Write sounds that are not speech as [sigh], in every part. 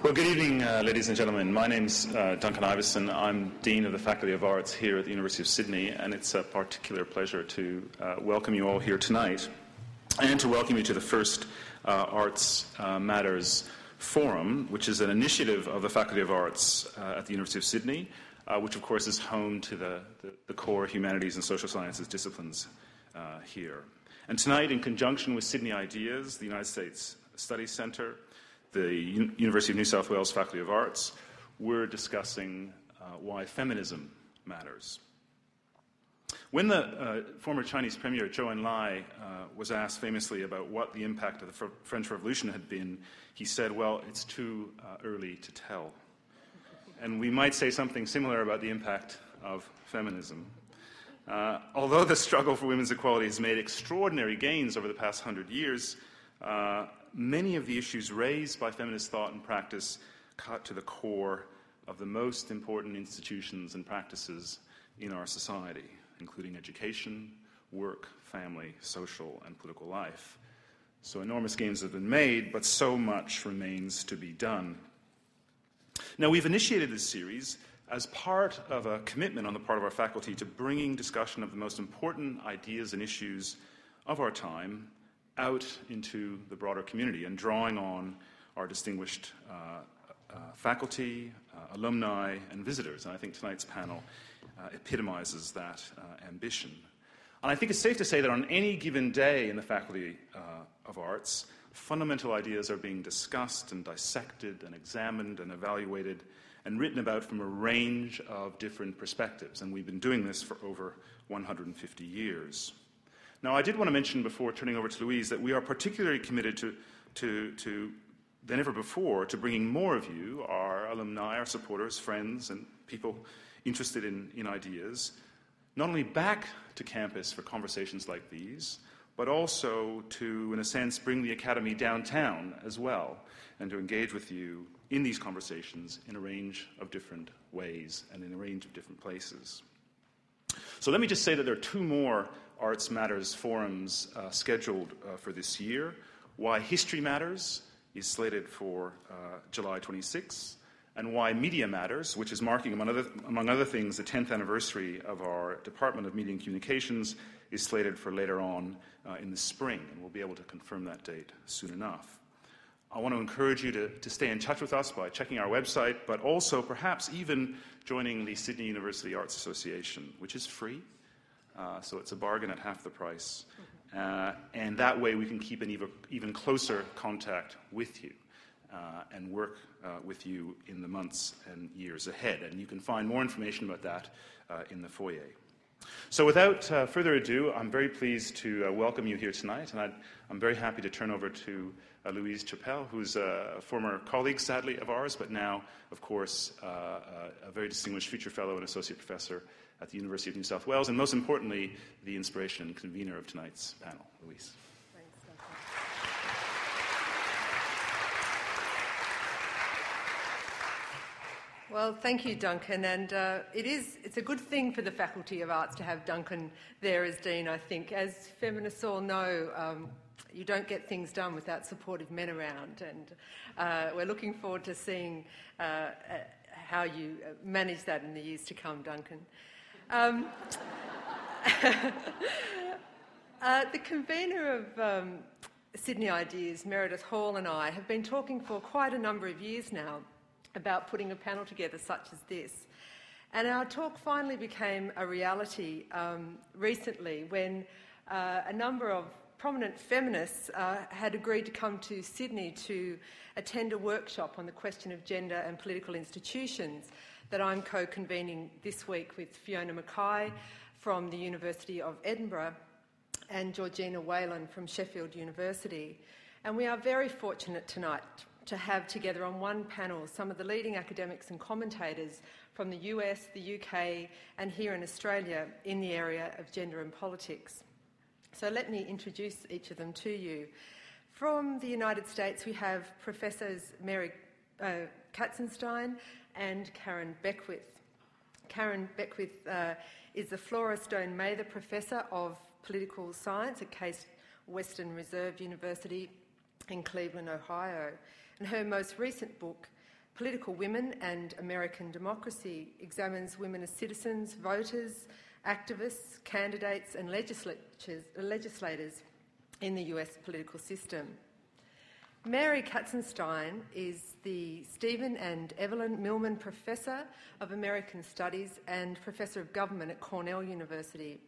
Well, good evening, uh, ladies and gentlemen. My name's uh, Duncan Ivison. I'm Dean of the Faculty of Arts here at the University of Sydney, and it's a particular pleasure to uh, welcome you all here tonight and to welcome you to the first uh, Arts uh, Matters Forum, which is an initiative of the Faculty of Arts uh, at the University of Sydney, which, of course, is home to the, the, the core humanities and social sciences disciplines here. And tonight, in conjunction with Sydney Ideas, the United States Studies Centre, the U- University of New South Wales Faculty of Arts, we're discussing uh, why feminism matters. When the uh, former Chinese Premier Zhou Enlai uh, was asked famously about what the impact of the Fr- French Revolution had been, he said, Well, it's too uh, early to tell. And we might say something similar about the impact of feminism. Uh, although the struggle for women's equality has made extraordinary gains over the past hundred years, uh, many of the issues raised by feminist thought and practice cut to the core of the most important institutions and practices in our society, including education, work, family, social, and political life. So enormous gains have been made, but so much remains to be done. Now, we've initiated this series as part of a commitment on the part of our faculty to bringing discussion of the most important ideas and issues of our time out into the broader community and drawing on our distinguished uh, uh, faculty, uh, alumni, and visitors. And I think tonight's panel uh, epitomizes that ambition. And I think it's safe to say that on any given day in the Faculty of Arts, fundamental ideas are being discussed and dissected and examined and evaluated and written about from a range of different perspectives. And we've been doing this for over 150 years. Now, I did want to mention before turning over to Louise that we are particularly committed to, to, to than ever before to bringing more of you, our alumni, our supporters, friends, and people interested in, in ideas, not only back to campus for conversations like these, but also to, in a sense, bring the Academy downtown as well and to engage with you in these conversations in a range of different ways and in a range of different places. So let me just say that there are two more Arts Matters forums uh, scheduled uh, for this year. Why History Matters is slated for uh, July 26th, and Why Media Matters, which is marking, among other, among other things, the 10th anniversary of our Department of Media and Communications, is slated for later on uh, in the spring, and we'll be able to confirm that date soon enough. I want to encourage you to, to stay in touch with us by checking our website, but also perhaps even joining the Sydney University Arts Association, which is free. Uh, so it's a bargain at half the price. Uh, and that way we can keep an even, even closer contact with you uh, and work uh, with you in the months and years ahead. And you can find more information about that uh, in the foyer. So, without further ado, I'm very pleased to welcome you here tonight, and i am very happy to turn over to Louise Chappell, who's a former colleague, sadly, of ours, but now, of course, a very distinguished future fellow and associate professor at the University of New South Wales, and most importantly, the inspiration and convener of tonight's panel. Louise. Well, thank you, Duncan. And uh, it is, it's a good thing for the Faculty of Arts to have Duncan there as Dean, I think. As feminists all know, um, you don't get things done without supportive men around. And uh, we're looking forward to seeing uh, uh how you uh, manage that in the years to come, Duncan. Um, [laughs] uh, the convener of um, Sydney Ideas, Meredith Hall, and I have been talking for quite a number of years now about putting a panel together such as this. And our talk finally became a reality um, recently when uh, a number of prominent feminists uh, had agreed to come to Sydney to attend a workshop on the question of gender and political institutions that I'm co convening this week with Fiona Mackay from the University of Edinburgh and Georgina Waylen from Sheffield University. And we are very fortunate tonight to have together on one panel some of the leading academics and commentators from the US, the UK, and here in Australia in the area of gender and politics. So let me introduce each of them to you. From the United States, we have Professors Mary uh, Katzenstein and Karen Beckwith. Karen Beckwith uh, is the Flora Stone Mather Professor of Political Science at Case Western Reserve University in Cleveland, Ohio. And her most recent book, Political Women and American Democracy examines women as citizens, voters, activists, candidates, and legislators in the US political system. Mary Katzenstein is the Stephen and Evalyn Milman Professor of American Studies and Professor of Government at Cornell University.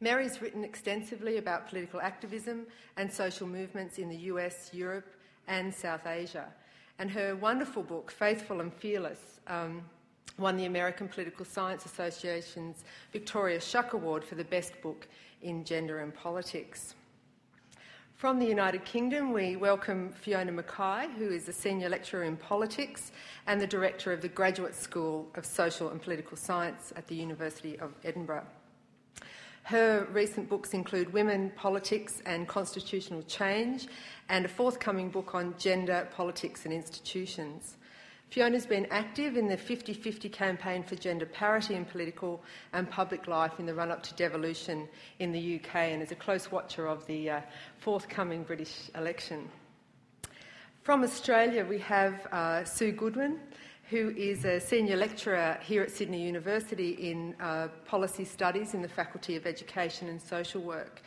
Mary's written extensively about political activism and social movements in the US, Europe, and South Asia. And her wonderful book, Faithful and Fearless, um, won the American Political Science Association's Victoria Schuck Award for the best book in gender and politics. From the United Kingdom, we welcome Fiona Mackay, who is a senior lecturer in politics and the director of the Graduate School of Social and Political Science at the University of Edinburgh. Her recent books include Women, Politics and Constitutional Change, and a forthcoming book on gender, politics, and institutions. Fiona's been active in the 50 50 campaign for gender parity in political and public life in the run up to devolution in the UK and is a close watcher of the uh, forthcoming British election. From Australia, we have uh, Sue Goodwin, who is a senior lecturer here at Sydney University in uh, policy studies in the Faculty of Education and Social Work.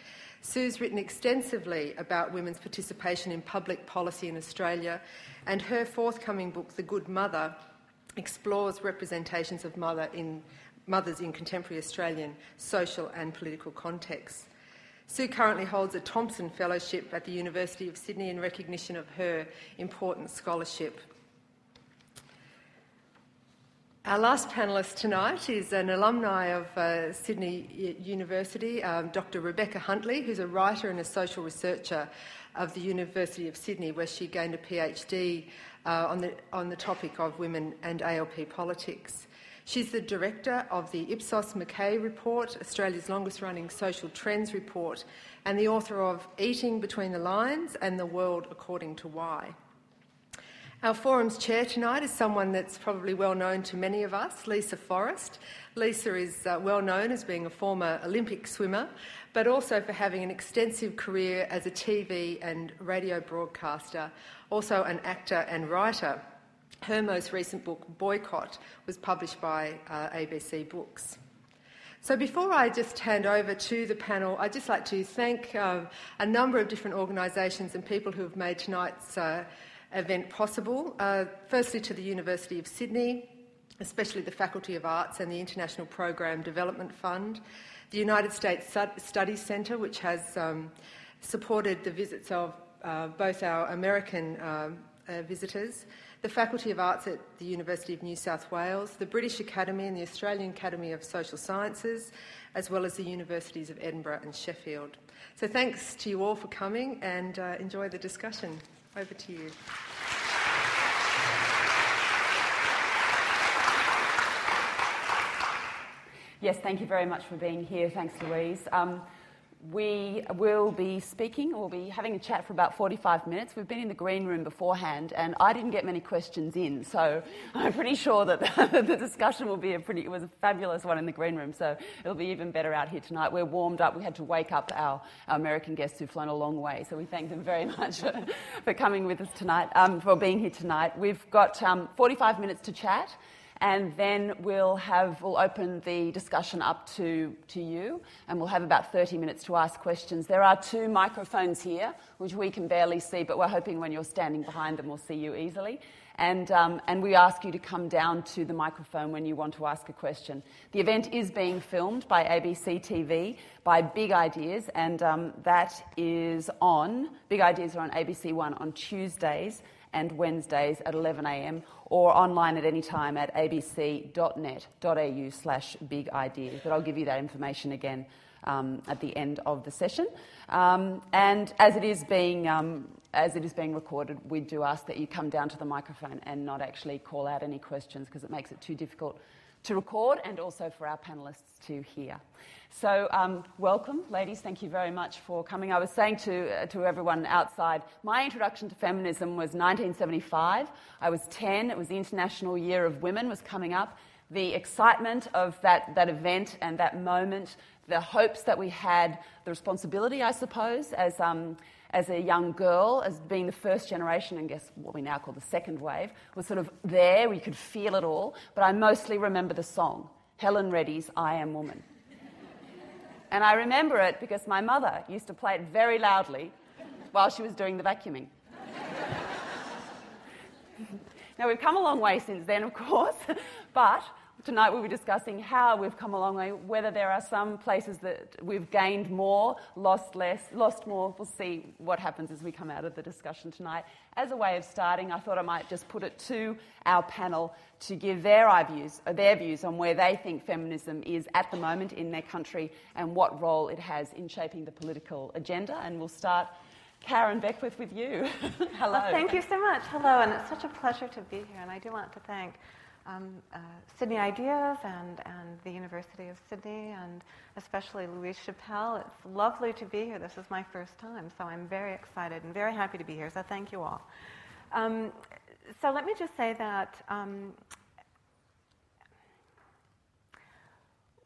Sue's written extensively about women's participation in public policy in Australia, and her forthcoming book, The Good Mother, explores representations of mother in, mothers in contemporary Australian social and political contexts. Sue currently holds a Thompson Fellowship at the University of Sydney in recognition of her important scholarship our last panellist tonight is an alumni of uh, Sydney University, um, Dr. Rebecca Huntley, who's a writer and a social researcher of the University of Sydney, where she gained a PhD uh, on, the, on the topic of women and ALP politics. She's the director of the Ipsos Mackay Report, Australia's longest running social trends report, and the author of Eating Between the Lines and The World According to Y. Our forum's chair tonight is someone that's probably well known to many of us, Lisa Forrest. Lisa is uh, well known as being a former Olympic swimmer, but also for having an extensive career as a TV and radio broadcaster, also an actor and writer. Her most recent book, Boycott, was published by uh, ABC Books. So, before I just hand over to the panel, I'd just like to thank uh, a number of different organisations and people who have made tonight's uh, event possible. Uh, firstly, to the University of Sydney, especially the Faculty of Arts and the International Program Development Fund, the United States Studies Centre, which has um, supported the visits of uh, both our American uh, uh, visitors, the Faculty of Arts at the University of New South Wales, the British Academy and the Australian Academy of Social Sciences, as well as the Universities of Edinburgh and Sheffield. So, thanks to you all for coming and uh, enjoy the discussion. Over to you. Yes, thank you very much for being here. Thanks, Louise. Um, we will be speaking We'll be having a chat for about 45 minutes. We've been in the green room beforehand, and I didn't get many questions in, so [laughs] I'm pretty sure that [laughs] the discussion will be a pretty. It was a fabulous one in the green room, so it'll be even better out here tonight. We're warmed up. We had to wake up our, our American guests who've flown a long way, so we thank them very [laughs] much for, coming with us tonight, um, for being here tonight. We've got um, 45 minutes to chat and then we'll have we'll open the discussion up to, to you and we'll have about 30 minutes to ask questions there are two microphones here which we can barely see but we're hoping when you're standing behind them we'll see you easily and, um, and we ask you to come down to the microphone when you want to ask a question. The event is being filmed by ABC TV by Big Ideas, and um, that is on, Big Ideas are on ABC One on Tuesdays and Wednesdays at 11am or online at any time at abc.net.au slash big ideas. But I'll give you that information again um, at the end of the session. Um, and as it is being um, as it is being recorded, we do ask that you come down to the microphone and not actually call out any questions because it makes it too difficult to record and also for our panellists to hear. So, um, welcome, ladies. Thank you very much for coming. I was saying to, uh, to everyone outside, my introduction to feminism was 1975. I was 10. It was the International Year of Women was coming up. The excitement of that, that event and that moment, the hopes that we had, the responsibility, I suppose, as, um, as a young girl, as being the first generation, and guess what we now call the second wave, was sort of there. We could feel it all. But I mostly remember the song, Helen Reddy's I Am Woman. and I remember it because my mother used to play it very loudly while she was doing the vacuuming. [laughs] now, we've come a long way since then, of course, [laughs] but Tonight we'll be discussing how we've come a long way, whether there are some places that we've gained more, lost less, lost more. We'll see what happens as we come out of the discussion tonight. As a way of starting, I thought I might just put it to our panel to give their views, uh, their views on where they think feminism is at the moment in their country and what role it has in shaping the political agenda. And we'll start Karen Beckwith with you. Hello. [laughs] Well, thank you so much. Hello, and it's such a pleasure to be here. And I do want to thank um, uh, Sydney Ideas and, and the University of Sydney, and especially Louise Chappell. It's lovely to be here. This is my first time, so I'm very excited and very happy to be here, so thank you all. Um, so let me just say that. Um,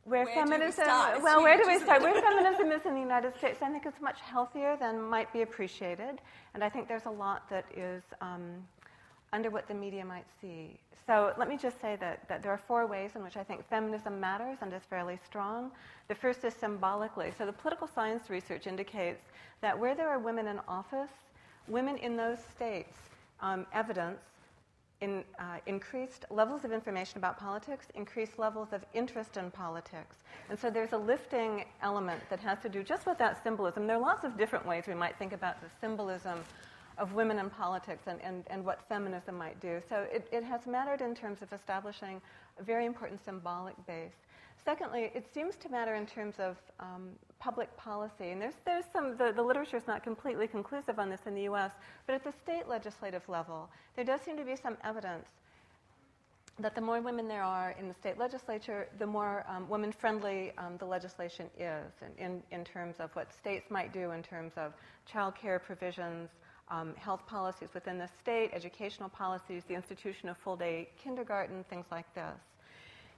where, where feminism, we well, where do we start? Where [laughs] feminism is in the United States, I think it's much healthier than might be appreciated, and I think there's a lot that is um, under what the media might see. So let me just say that, that there are four ways in which I think feminism matters and is fairly strong. The first is symbolically. So the political science research indicates that where there are women in office, women in those states um, evidence in, uh, increased levels of information about politics, increased levels of interest in politics. And so there's a lifting element that has to do just with that symbolism. There are lots of different ways we might think about the symbolism of women in politics and, and, and what feminism might do. So it, it has mattered in terms of establishing a very important symbolic base. Secondly, it seems to matter in terms of um, public policy. And there's, there's some, the, the literature is not completely conclusive on this in the US, but at the state legislative level, there does seem to be some evidence that the more women there are in the state legislature, the more um, women friendly um, the legislation is in, in, in, terms of what states might do in terms of child care provisions, um, health policies within the state, educational policies, the institution of full day kindergarten, things like this.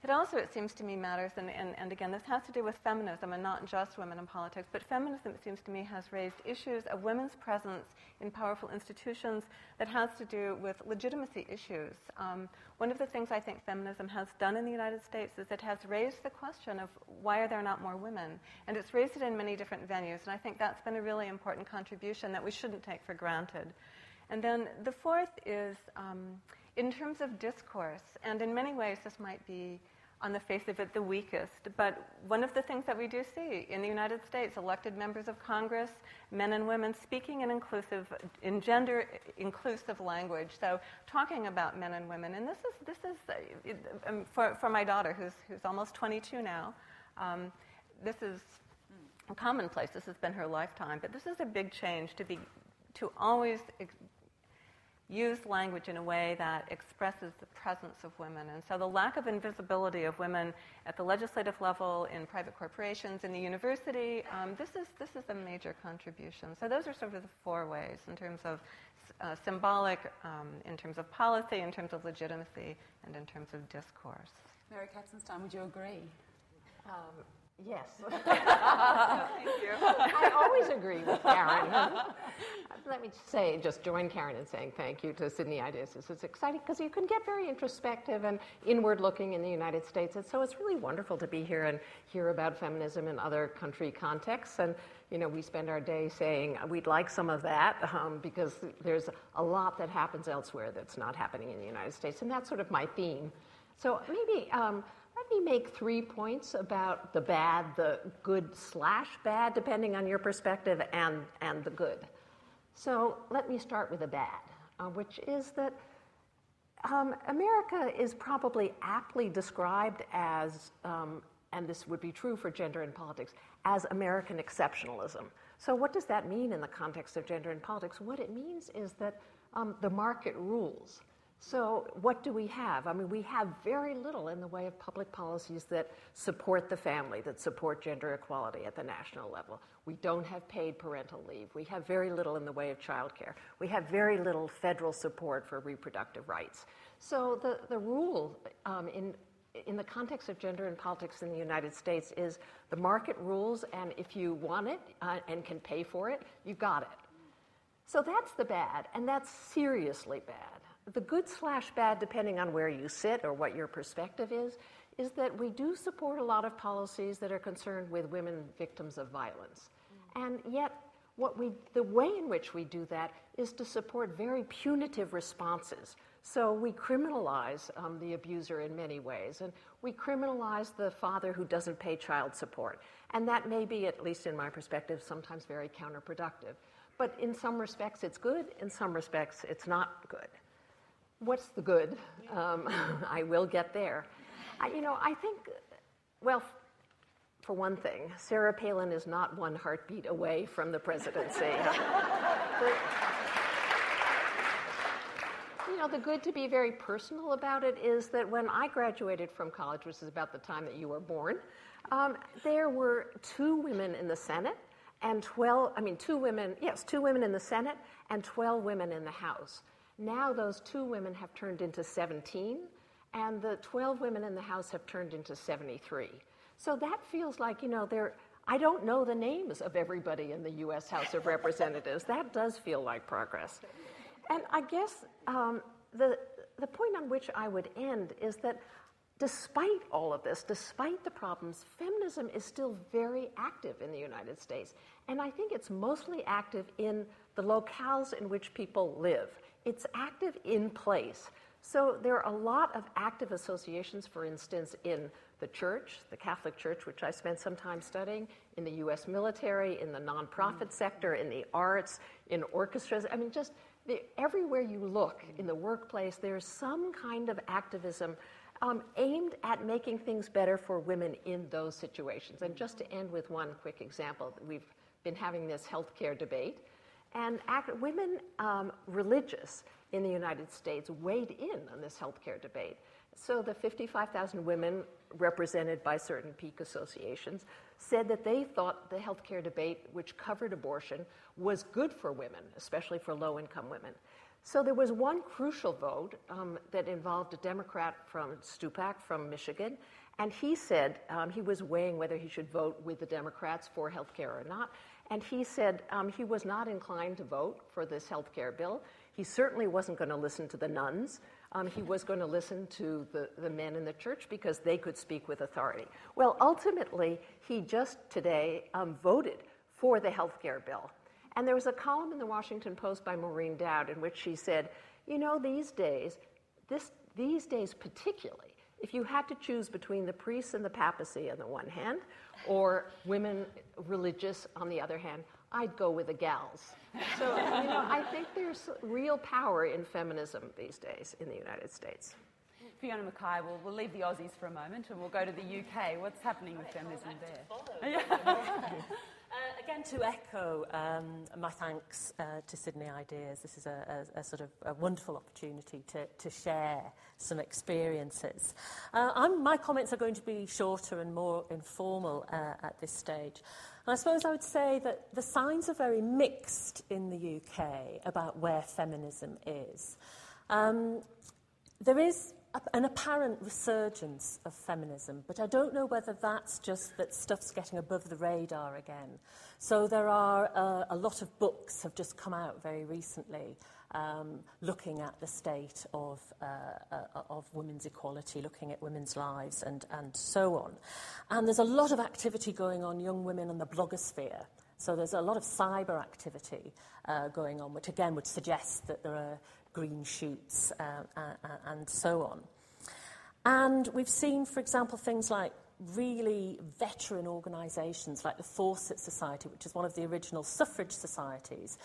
It also, it seems to me, matters, and, and, and again, this has to do with feminism and not just women in politics, but feminism, it seems to me, has raised issues of women's presence in powerful institutions that has to do with legitimacy issues. Um, one of the things I think feminism has done in the United States is it has raised the question of why are there not more women? And it's raised it in many different venues, and I think that's been a really important contribution that we shouldn't take for granted. And then the fourth is um, in terms of discourse, and in many ways this might be on the face of it the weakest. But one of the things that we do see in the United States, elected members of Congress, men and women speaking in inclusive, in gender inclusive language. So talking about men and women, and this is this is um, for for my daughter who's who's almost 22 now. Um, this is commonplace. This has been her lifetime, but this is a big change to be to always use language in a way that expresses the presence of women. And so the lack of invisibility of women at the legislative level, in private corporations, in the university, um, this, is, this is a major contribution. So those are sort of the four ways in terms of uh, symbolic, um, in terms of policy, in terms of legitimacy, and in terms of discourse. Mary Katzenstein, would you agree? Um, Yes. [laughs] Thank you. I always agree with Karen. [laughs] Let me say, just join Karen in saying thank you to Sydney Ideas. This is exciting because you can get very introspective and inward looking in the United States. And so it's really wonderful to be here and hear about feminism in other country contexts. And, you know, we spend our day saying we'd like some of that um, because there's a lot that happens elsewhere that's not happening in the United States. And that's sort of my theme. So maybe. Um, me make three points about the bad, the good slash bad, depending on your perspective, and, and the good. So let me start with the bad, uh, which is that um, America is probably aptly described as, um, and this would be true for gender and politics, as American exceptionalism. So, what does that mean in the context of gender and politics? What it means is that um, the market rules. So, what do we have? I mean, we have very little in the way of public policies that support the family, that support gender equality at the national level. We don't have paid parental leave. We have very little in the way of childcare. We have very little federal support for reproductive rights. So, the, the rule um, in in the context of gender and politics in the United States is the market rules, and if you want it uh, and can pay for it, you got it. So that's the bad, and that's seriously bad. The good slash bad, depending on where you sit or what your perspective is, is that we do support a lot of policies that are concerned with women victims of violence. And yet, what we, the way in which we do that is to support very punitive responses. So we criminalize um, the abuser in many ways, and we criminalize the father who doesn't pay child support. And that may be, at least in my perspective, sometimes very counterproductive. But in some respects, it's good, in some respects, it's not good. What's the good? Um, [laughs] I will get there. I, you know, I think, well, for one thing, Sarah Palin is not one heartbeat away from the presidency. [laughs] you know, the good to be very personal about it is that when I graduated from college, which is about the time that you were born, um, there were two women in the Senate and 12, I mean, two women, yes, two women in the Senate and 12 women in the House. Now those two women have turned into 17, and the 12 women in the House have turned into 73. So that feels like, you know, they're, I don't know the names of everybody in the U.S. House of Representatives. That does feel like progress. And I guess um, the, the point on which I would end is that despite all of this, despite the problems, feminism is still very active in the United States. And I think it's mostly active in the locales in which people live. It's active in place. So there are a lot of active associations, for instance, in the church, the Catholic Church, which I spent some time studying, in the US military, in the nonprofit sector, in the arts, in orchestras. I mean, just the, everywhere you look in the workplace, there's some kind of activism um, aimed at making things better for women in those situations. And just to end with one quick example, we've been having this healthcare debate, and women um, religious in the United States weighed in on this healthcare debate. So the 55,000 women represented by certain peak associations said that they thought the healthcare debate, which covered abortion, was good for women, especially for low income women. So there was one crucial vote um, that involved a Democrat from Stupak from Michigan, and he said um, he was weighing whether he should vote with the Democrats for health care or not. And he said um, he was not inclined to vote for this health care bill. He certainly wasn't going to listen to the nuns. Um, he was going to listen to the, the men in the church because they could speak with authority. Well, ultimately, he just today um, voted for the health care bill. And there was a column in the Washington Post by Maureen Dowd in which she said, you know, these days, this, these days particularly, if you had to choose between the priests and the papacy on the one hand, or women religious on the other hand, I'd go with the gals. So, you know, I think there's real power in feminism these days in the United States. Fiona Mackay, we'll, we'll leave the Aussies for a moment and we'll go to the UK. What's happening with feminism there? [laughs] Again, to echo um, my thanks uh, to Sydney Ideas, this is a, a, a sort of a wonderful opportunity to, to share some experiences. Uh, my comments are going to be shorter and more informal uh, at this stage. And I suppose I would say that the signs are very mixed in the UK about where feminism is. Um, there is an apparent resurgence of feminism, but I don't know whether that's just that stuff's getting above the radar again. So there are uh, a lot of books have just come out very recently um, looking at the state of, uh, uh, of women's equality, looking at women's lives and, and so on. And there's a lot of activity going on, young women on the blogosphere. So there's a lot of cyber activity uh, going on, which again would suggest that there are green shoots, uh, uh, uh, and so on. And we've seen, for example, things like really veteran organisations like the Fawcett Society, which is one of the original suffrage societies.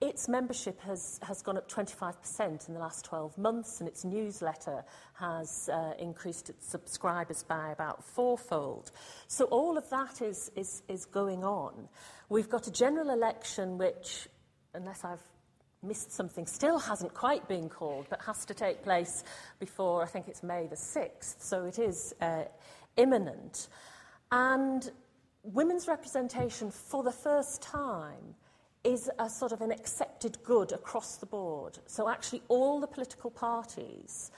Its membership has, has gone up 25% in the last 12 months, and its newsletter has uh, increased its subscribers by about fourfold. So all of that is, is, is going on. We've got a general election which, unless I've missed something, still hasn't quite been called, but has to take place before, I think it's May the 6th, so it is uh, imminent. And women's representation for the first time is a sort of an accepted good across the board. So actually all the political parties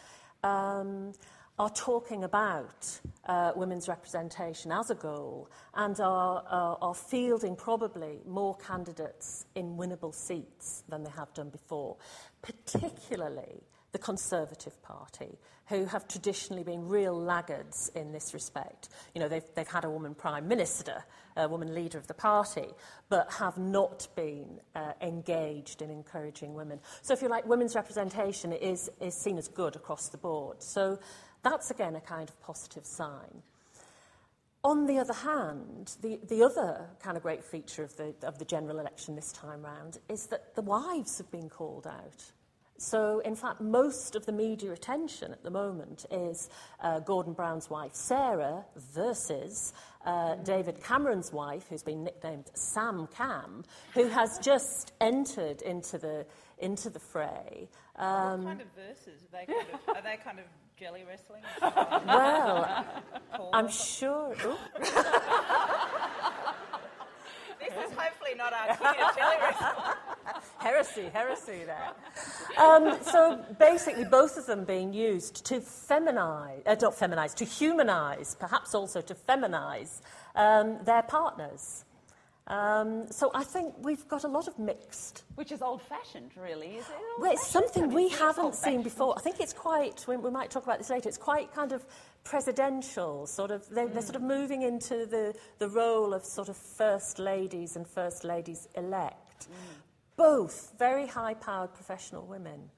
um, are talking about uh, women's representation as a goal and are, are, are fielding probably more candidates in winnable seats than they have done before, particularly the Conservative Party, who have traditionally been real laggards in this respect. You know, they've, they've had a woman prime minister, a woman leader of the party, but have not been uh, engaged in encouraging women. So, if you like, women's representation is, is seen as good across the board. So, that's again a kind of positive sign. On the other hand, the, the other kind of great feature of the, of the general election this time round is that the wives have been called out. So, in fact, most of the media attention at the moment is uh, Gordon Brown's wife, Sarah, versus uh, David Cameron's wife, who's been nicknamed Sam Cam, who has just entered into the, into the fray. Um, what kind of verses? Are they kind of, are they kind of jelly wrestling? well, [laughs] I'm sure. this is hopefully not our key jelly wrestling [laughs] heresy, heresy there. Um, so basically, both of them being used to feminize, uh, not feminize, to humanize, perhaps also to feminize um, their partners. Um, so I think we've got a lot of mixed. Which is old fashioned, really, is it? Well, it's something we haven't seen before. I think it's quite, we, we, might talk about this later, it's quite kind of presidential, sort of, they're, mm. they're sort of moving into the, the role of sort of first ladies and first ladies elect. Mm both very high powered professional women.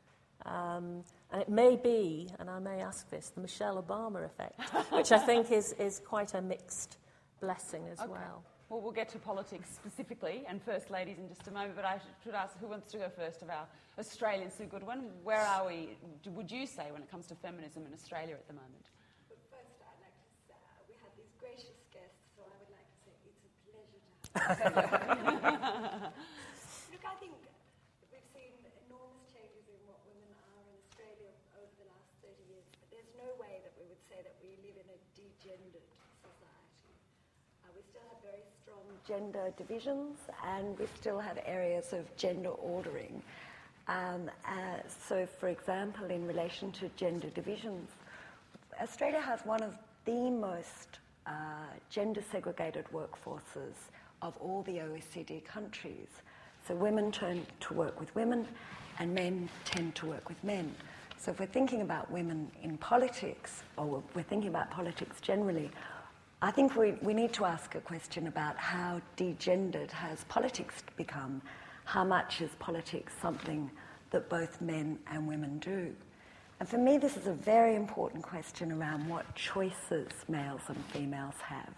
Um, and it may be, and I may ask this, the Michelle Obama effect, which I think [laughs] is, is quite a mixed blessing as okay. well. Well, we'll get to politics specifically and First Ladies in just a moment, but I should ask who wants to go first of our Australian Sue Goodwin. Where are we, would you say, when it comes to feminism in Australia at the moment? first, I'd like to say uh, we have these gracious guests, so I would like to say it's a pleasure to have [laughs] [laughs] them. I think we've seen enormous changes in what women are in Australia over the last 30 years, but there's no way that we would say that we live in a degendered society. Uh, we still have very strong gender divisions and we still have areas of gender ordering. Um, uh, so, for example, in relation to gender divisions, Australia has one of the most uh, gender segregated workforces of all the OECD countries. So women turn to work with women, and men tend to work with men. So if we're thinking about women in politics, or we're thinking about politics generally, I think we, we need to ask a question about how degendered has politics become? How much is politics something that both men and women do? And for me, this is a very important question around what choices males and females have.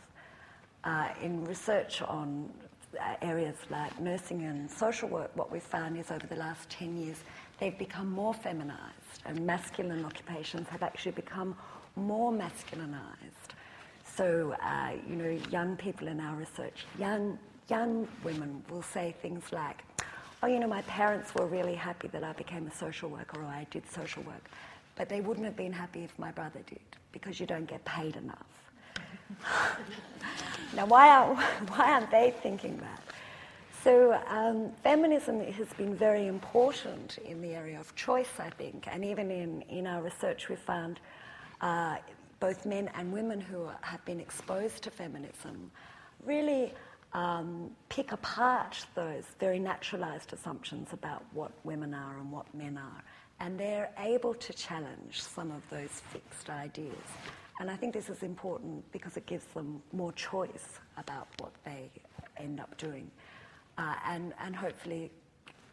Uh, in research on uh, areas like nursing and social work, what we've found is over the last 10 years, they've become more feminized, and masculine occupations have actually become more masculinized. So, uh, you know, young people in our research, young, young women will say things like, oh, you know, my parents were really happy that I became a social worker or I did social work, but they wouldn't have been happy if my brother did because you don't get paid enough. [laughs] now, why, are, [laughs] why aren't they thinking that? So, um, feminism has been very important in the area of choice, I think, and even in, in our research, we found uh, both men and women who have been exposed to feminism really um, pick apart those very naturalized assumptions about what women are and what men are, and they're able to challenge some of those fixed ideas. And I think this is important because it gives them more choice about what they end up doing. Uh, and, and hopefully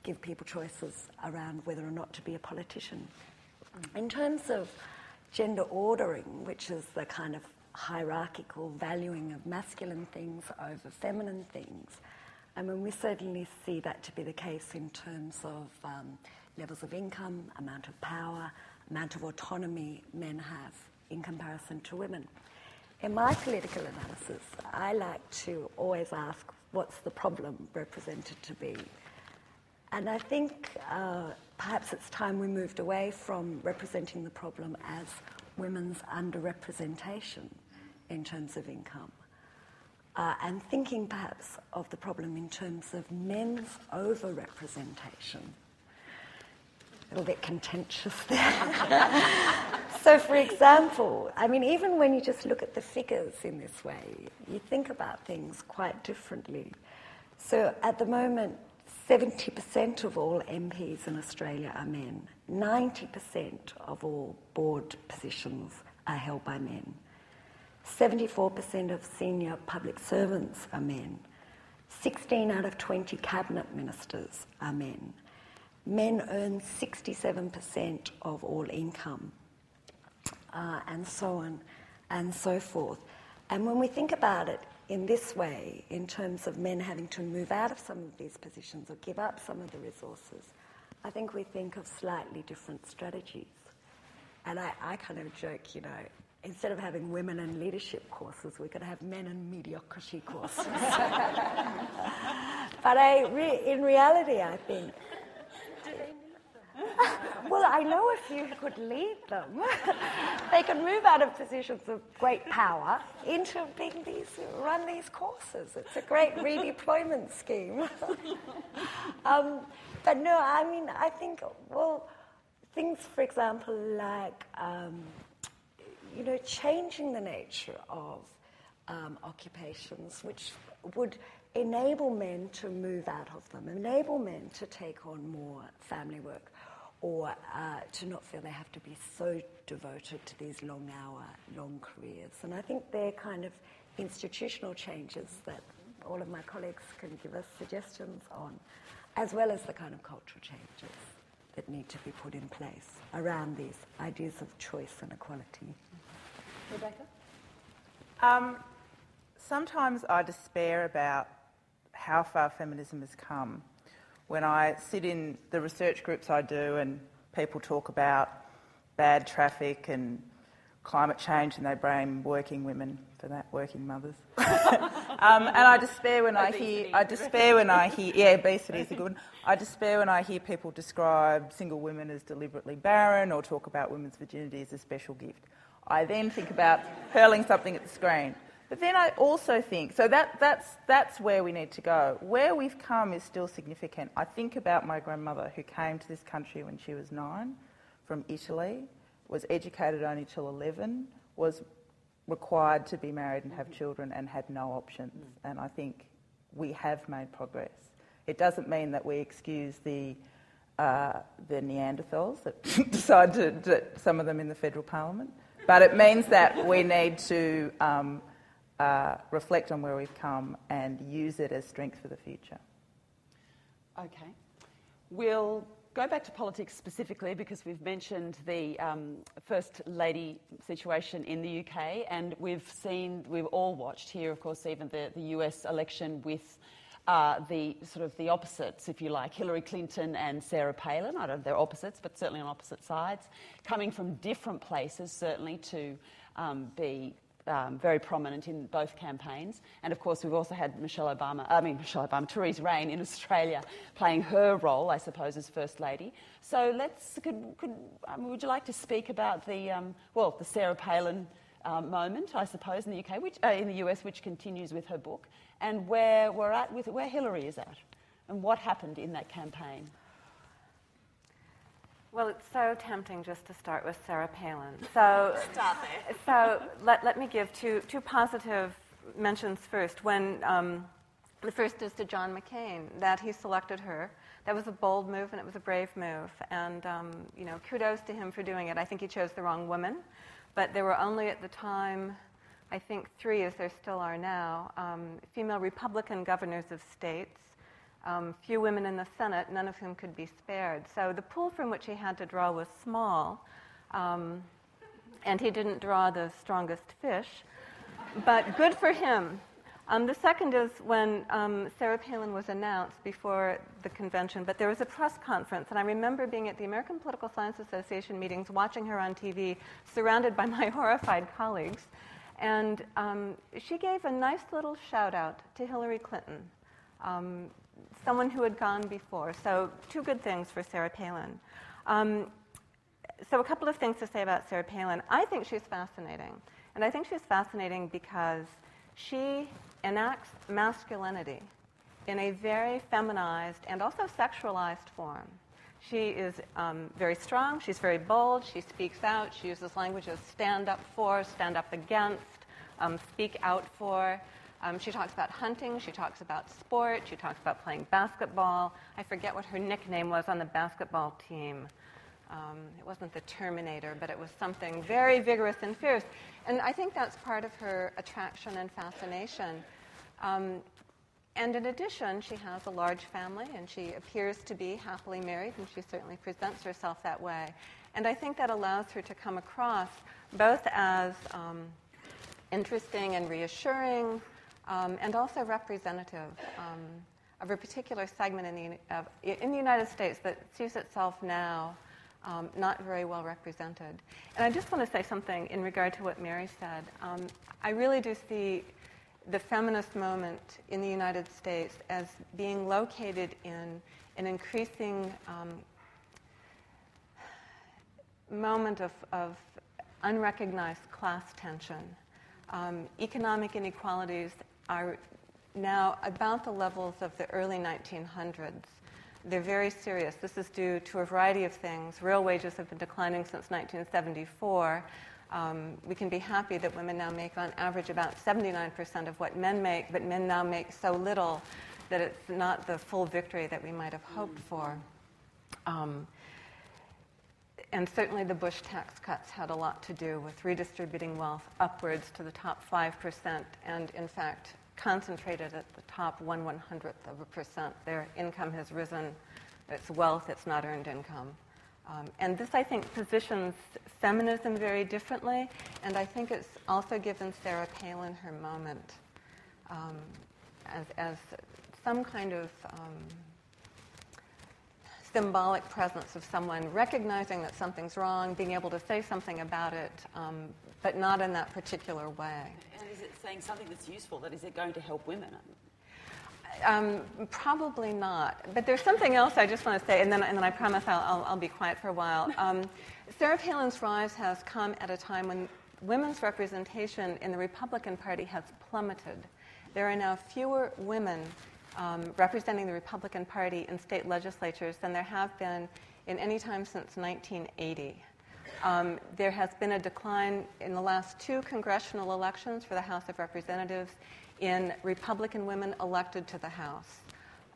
give people choices around whether or not to be a politician. In terms of gender ordering, which is the kind of hierarchical valuing of masculine things over feminine things, I mean, we certainly see that to be the case in terms of um, levels of income, amount of power, amount of autonomy men have in comparison to women. In my political analysis, I like to always ask what's the problem represented to be. And I think uh, perhaps it's time we moved away from representing the problem as women's underrepresentation in terms of income. Uh, and thinking perhaps of the problem in terms of men's overrepresentation. A little bit contentious there. [laughs] so, for example, I mean, even when you just look at the figures in this way, you think about things quite differently. So, at the moment, 70% of all MPs in Australia are men. 90% of all board positions are held by men. 74% of senior public servants are men. 16 out of 20 cabinet ministers are men. Men earn 67% of all income, uh, and so on and so forth. And when we think about it in this way, in terms of men having to move out of some of these positions or give up some of the resources, I think we think of slightly different strategies. And I, I kind of joke, you know, instead of having women and leadership courses, we could have men and mediocrity courses. [laughs] but I re- in reality, I think. Well, I know a few who could lead them. [laughs] they could move out of positions of great power into being these, run these courses. It's a great redeployment scheme. [laughs] um, but no, I mean, I think, well, things, for example, like um, you know, changing the nature of um, occupations, which would enable men to move out of them, enable men to take on more family work, or uh, to not feel they have to be so devoted to these long hour, long careers. And I think they're kind of institutional changes that all of my colleagues can give us suggestions on, as well as the kind of cultural changes that need to be put in place around these ideas of choice and equality. Rebecca? Um, sometimes I despair about how far feminism has come. When I sit in the research groups I do and people talk about bad traffic and climate change and they blame working women for that, working mothers. [laughs] um, and I despair when obesity. I hear, I despair when I hear, yeah, obesity is a good one. [laughs] I despair when I hear people describe single women as deliberately barren or talk about women's virginity as a special gift. I then think about hurling something at the screen. But then I also think, so that, that's, that's where we need to go. Where we've come is still significant. I think about my grandmother who came to this country when she was nine from Italy, was educated only till 11, was required to be married and have children and had no options. And I think we have made progress. It doesn't mean that we excuse the, uh, the Neanderthals that [laughs] decided to, some of them in the federal parliament. But it means that we need to um, uh, reflect on where we've come and use it as strength for the future. Okay. We'll go back to politics specifically because we've mentioned the um, First Lady situation in the UK, and we've seen, we've all watched here, of course, even the, the US election with uh, the sort of the opposites, if you like, Hillary Clinton and Sarah Palin. I don't know they're opposites, but certainly on opposite sides, coming from different places, certainly to um, be um, very prominent in both campaigns. And of course, we've also had Michelle Obama, I mean, Michelle Obama, [laughs] Theresa Rein in Australia playing her role, I suppose, as First Lady. So let's, could, could, um, would you like to speak about the, um, well, the Sarah Palin uh, moment, I suppose, in the UK, which, uh, in the US, which continues with her book, and where we're at with where Hillary is at, and what happened in that campaign. Well, it's so tempting just to start with Sarah Palin. [laughs] So, so let, let me give two, two positive mentions first. When um, the first is to John McCain, that he selected her. That was a bold move and it was a brave move. And, um, you know, kudos to him for doing it. I think he chose the wrong woman. But there were only at the time, I think three, as there still are now, um, female Republican governors of states, um, few women in the Senate, none of whom could be spared. So the pool from which he had to draw was small, um, and he didn't draw the strongest fish. But good for him. Um, the second is when um, Sarah Palin was announced before the convention, but there was a press conference, and I remember being at the American Political Science Association meetings, watching her on TV, surrounded by my [laughs] horrified colleagues. And um, she gave a nice little shout out to Hillary Clinton, um, someone who had gone before. So, two good things for Sarah Palin. Um, so, a couple of things to say about Sarah Palin. I think she's fascinating. And I think she's fascinating because she enacts masculinity in a very feminized and also sexualized form. She is um, very strong, she's very bold, she speaks out, she uses language of stand up for, stand up against, um, speak out for. Um, she talks about hunting, she talks about sport, she talks about playing basketball. I forget what her nickname was on the basketball team. Um, it wasn't the Terminator, but it was something very vigorous and fierce. And I think that's part of her attraction and fascination. Um, and in addition, she has a large family and she appears to be happily married, and she certainly presents herself that way. And I think that allows her to come across both as um, interesting and reassuring, um, and also representative um, of a particular segment in the, of, in the United States that sees itself now um, not very well represented. And I just want to say something in regard to what Mary said. Um, I really do see the feminist moment in the United States as being located in an increasing um, moment of, of, unrecognized class tension. Um, economic inequalities are now about the levels of the early 1900s. They're very serious. This is due to a variety of things. Real wages have been declining since 1974. Um, we can be happy that women now make, on average, about 79% of what men make, but men now make so little that it's not the full victory that we might have hoped for. Um, and certainly the Bush tax cuts had a lot to do with redistributing wealth upwards to the top 5%, and in fact, concentrated at the top one one hundredth of a percent. Their income has risen, it's wealth, it's not earned income. Um, and this, I think, positions feminism very differently, and I think it's also given Sarah Palin her moment um, as, as some kind of um, symbolic presence of someone recognizing that something's wrong, being able to say something about it, um, but not in that particular way. And is it saying something that's useful? That is it going to help women? Um, probably not. But there's something else I just want to say, and then, and then I promise I'll, I'll, I'll be quiet for a while. [laughs] Um, Sarah Palin's rise has come at a time when women's representation in the Republican Party has plummeted. There are now fewer women um, representing the Republican Party in state legislatures than there have been in any time since 1980. Um, there has been a decline in the last two congressional elections for the House of Representatives in Republican women elected to the House.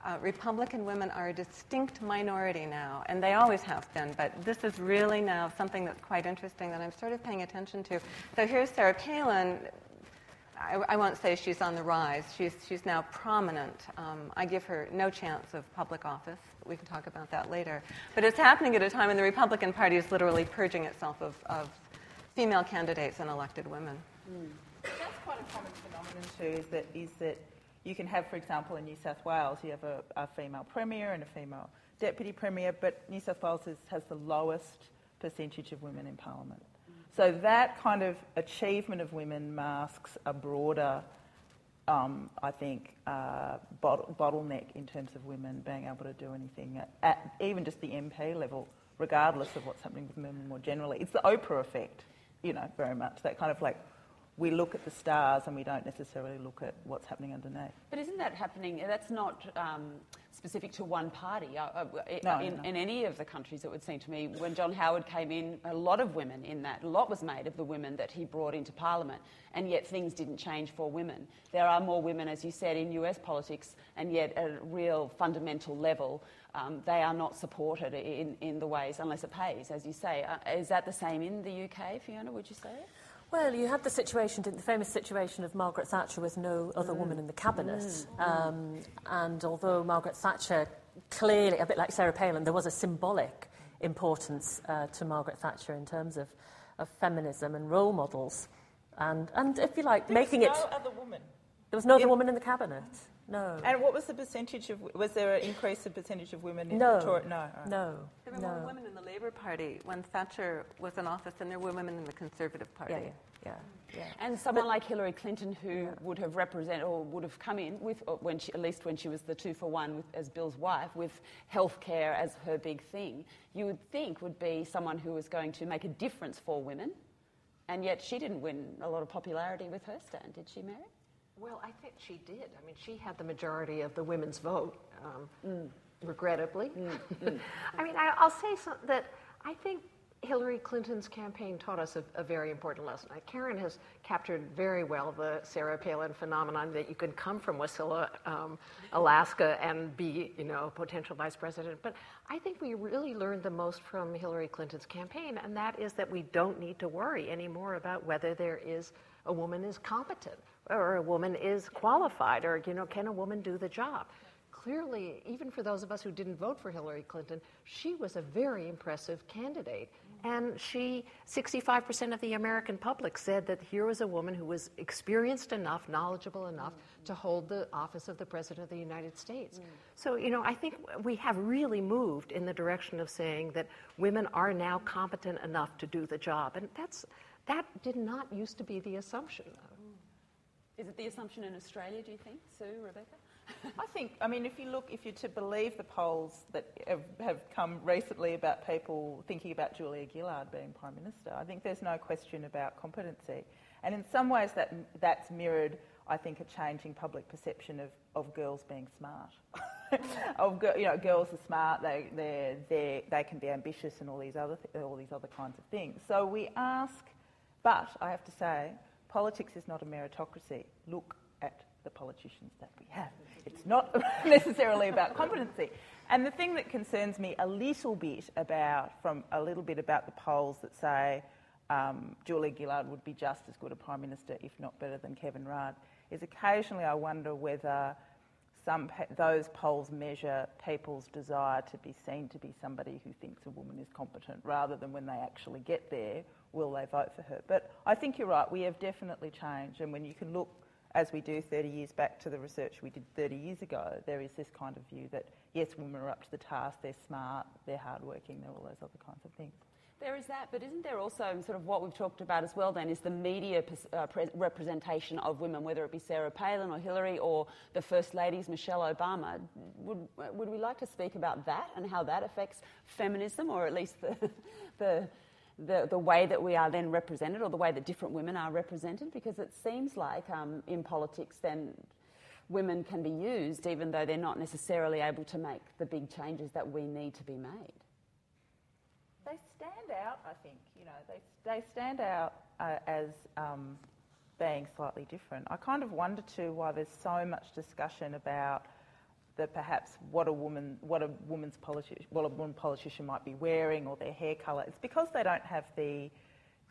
Uh, Republican women are a distinct minority now, and they always have been, but this is really now something that's quite interesting that I'm sort of paying attention to. So here's Sarah Palin. I, won't say she's on the rise. She's, she's now prominent. Um, I give her no chance of public office. We can talk about that later. But it's happening at a time when the Republican Party is literally purging itself of, of female candidates and elected women. Mm. That's quite a common phenomenon too. Is that is that you can have, for example, in New South Wales, you have a, a female premier and a female deputy premier, but New South Wales is, has the lowest percentage of women in parliament. So that kind of achievement of women masks a broader, um, I think, uh, bot- bottleneck in terms of women being able to do anything at, at, even just the MP level, regardless of what's happening with women more generally. It's the Oprah effect, you know, very much. That kind of like we look at the stars and we don't necessarily look at what's happening underneath. But isn't that happening? That's not um, specific to one party. Uh, uh, no, in, no. in, any of the countries, it would seem to me, when John Howard came in, a lot of women in that, a lot was made of the women that he brought into Parliament, and yet things didn't change for women. There are more women, as you said, in US politics, and yet at a real fundamental level, um, they are not supported in, in the ways, unless it pays, as you say. Uh, is that the same in the UK, Fiona, would you say? Well, you had the situation, the famous situation of Margaret Thatcher with no other mm. woman in the cabinet. Mm. Um, and although Margaret Thatcher clearly, a bit like Sarah Palin, there was a symbolic importance uh, to Margaret Thatcher in terms of, of feminism and role models. And, and if you like, making was it. There was no other woman in the cabinet. No. And what was the percentage of? Was there an increase in percentage of women in no. Victoria? No. Right. No. There were no. more women in the Labour Party when Thatcher was in office than there were women in the Conservative Party. Yeah, yeah, yeah. yeah. And someone but, like Hillary Clinton, who yeah. would have represented or would have come in with, when she, at least when she was the two for one with, as Bill's wife, with healthcare as her big thing, you would think would be someone who was going to make a difference for women. And yet she didn't win a lot of popularity with her stand, did she, Mary? Well, I think she did. I mean, she had the majority of the women's vote. Um, mm. regrettably. [laughs] Mm. I mean, I, will say some, that I think Hillary Clinton's campaign taught us a, a, very important lesson. Karen has captured very well the Sarah Palin phenomenon that you can come from Wasilla, um, Alaska, and be, you know, potential vice president. But I think we really learned the most from Hillary Clinton's campaign, and that is that we don't need to worry anymore about whether there is a woman is competent or a woman is qualified or, you know, can a woman do the job? Clearly, even for those of us who didn't vote for Hillary Clinton, she was a very impressive candidate. And she, 65% of the American public said that here was a woman who was experienced enough, knowledgeable enough mm-hmm. to hold the office of the President of the United States. Mm. So, you know, I think we have really moved in the direction of saying that women are now competent enough to do the job. And that's, that did not used to be the assumption. Is it the assumption in Australia, do you think, Sue, Rebecca? I think, I mean, if you look, if you're to believe the polls that have, have, come recently about people thinking about Julia Gillard being Prime Minister, I think there's no question about competency. And in some ways, that, that's mirrored, I think, a changing public perception of, of girls being smart. [laughs] of you know, girls are smart, they, they they they can be ambitious and all these, other th- all these other kinds of things. So we ask, but I have to say, politics is not a meritocracy. Look at the politicians that we have. It's not [laughs] necessarily about competency. And the thing that concerns me a little bit about, from a little bit about the polls that say um, Julia Gillard would be just as good a Prime Minister, if not better than Kevin Rudd, is occasionally I wonder whether some those polls measure people's desire to be seen to be somebody who thinks a woman is competent rather than when they actually get there, will they vote for her? But I think you're right, we have definitely changed. And when you can look as we do 30 years back to the research we did 30 years ago, there is this kind of view that yes, women are up to the task, they're smart, they're hardworking, they're all those other kinds of things. There is that, but isn't there also sort of what we've talked about as well then is the media uh, pre- representation of women, whether it be Sarah Palin or Hillary or the First Ladies, Michelle Obama. Would, would we like to speak about that and how that affects feminism or at least the, [laughs] the the, the way that we are then represented or the way that different women are represented because it seems like um, in politics then women can be used even though they're not necessarily able to make the big changes that we need to be made. They stand out, I think. You know, they, they stand out uh, as um, being slightly different. I kind of wonder too why there's so much discussion about that perhaps what a woman, what a woman's politi- what a woman politician might be wearing or their hair colour. It's because they don't have the,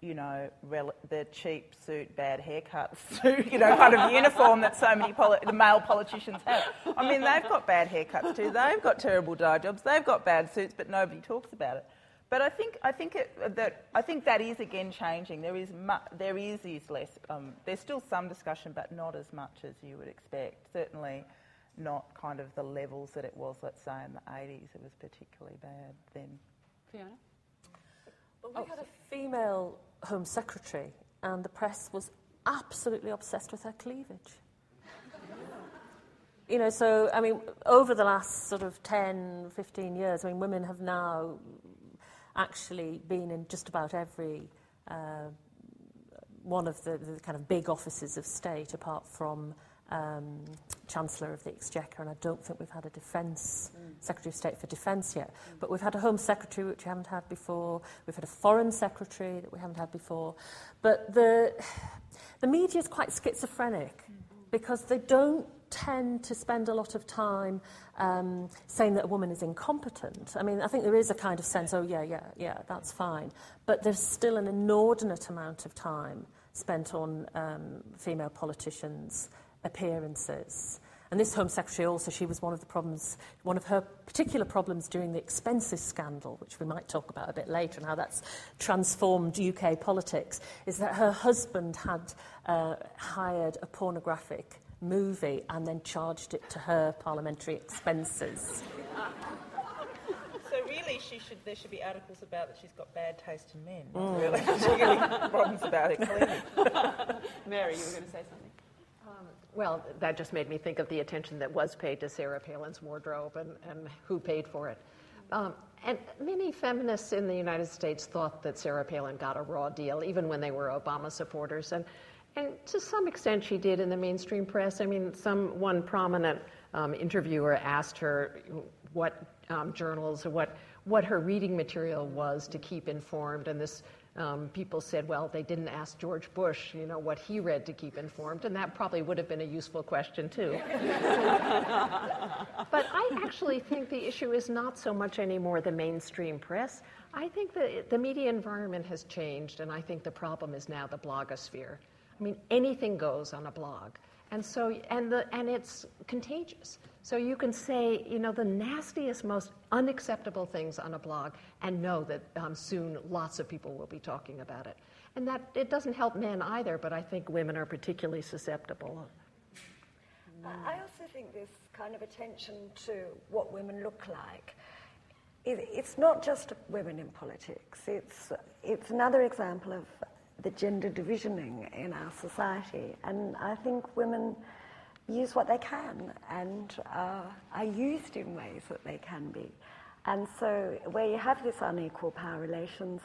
you know, rel- the cheap suit, bad haircut [laughs] suit, you know, kind of uniform that so many poli- the male politicians have. I mean, they've got bad haircuts too. They've got terrible dye jobs. They've got bad suits, but nobody talks about it. But I think I think it, that I think that is again changing. There is mu- there is, is less. Um, there's still some discussion, but not as much as you would expect. Certainly not kind of the levels that it was, let's say, in the 80s. It was particularly bad then. Fiona? Well, we oh. had a female Home Secretary, and the press was absolutely obsessed with her cleavage. [laughs] you know, so, I mean, over the last sort of 10, 15 years, I mean, women have now actually been in just about every uh, one of the, the, kind of big offices of state, apart from um, Chancellor of the Exchequer, and I don't think we've had a Defence mm. Secretary of State for Defence yet. Mm. But we've had a Home Secretary, which we haven't had before. We've had a Foreign Secretary that we haven't had before. But the, the media is quite schizophrenic mm-hmm. because they don't tend to spend a lot of time um, saying that a woman is incompetent. I mean, I think there is a kind of sense, oh, yeah, yeah, yeah, that's fine. But there's still an inordinate amount of time spent on um, female politicians appearances. And this Home Secretary also, she was one of the problems, one of her particular problems during the expenses scandal, which we might talk about a bit later, and how that's transformed UK politics, is that her husband had uh, hired a pornographic movie and then charged it to her parliamentary expenses. [laughs] So really, she should, there should be articles about that she's got bad taste in men. Mm. Really, she's [laughs] getting problems about it, clearly. [laughs] Mary, you were going to say something? Well, that just made me think of the attention that was paid to Sarah Palin's wardrobe and, and who paid for it. Um, and many feminists in the United States thought that Sarah Palin got a raw deal, even when they were Obama supporters. And, and to some extent, she did in the mainstream press. I mean, some one prominent um, interviewer asked her what um, journals or what, what her reading material was to keep informed. And this um, people said, well, they didn't ask George Bush, you know, what he read to keep informed, and that probably would have been a useful question too. [laughs] but I actually think the issue is not so much anymore the mainstream press. I think that the media environment has changed, and I think the problem is now the blogosphere. I mean, anything goes on a blog. And so, and, the, and it's contagious. So you can say, you know, the nastiest, most unacceptable things on a blog and know that um, soon lots of people will be talking about it. And that it doesn't help men either, but I think women are particularly susceptible. I also think this kind of attention to what women look like. it's not just women in politics. It's, it's another example of the gender divisioning in our society. And I think women use what they can and uh, are used in ways that they can be. And so, where you have this unequal power relations,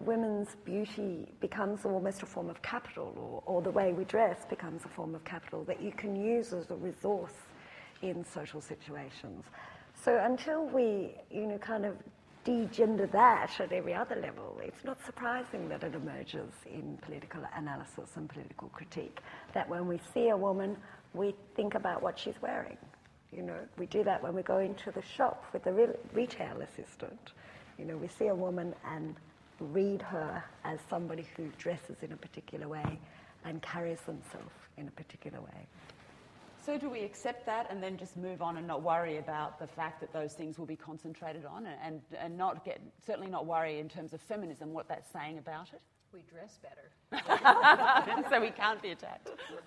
women's beauty becomes almost a form of capital, or, or the way we dress becomes a form of capital that you can use as a resource in social situations. So, until we, you know, kind of degender that at every other level, it's not surprising that it emerges in political analysis and political critique. That when we see a woman, we think about what she's wearing. You know, we do that when we go into the shop with the re- retail assistant. You know, we see a woman and read her as somebody who dresses in a particular way and carries themselves in a particular way. So, do we accept that and then just move on and not worry about the fact that those things will be concentrated on and, and not get, certainly not worry in terms of feminism, what that's saying about it? We dress better. [laughs] so we can't be attacked. [laughs]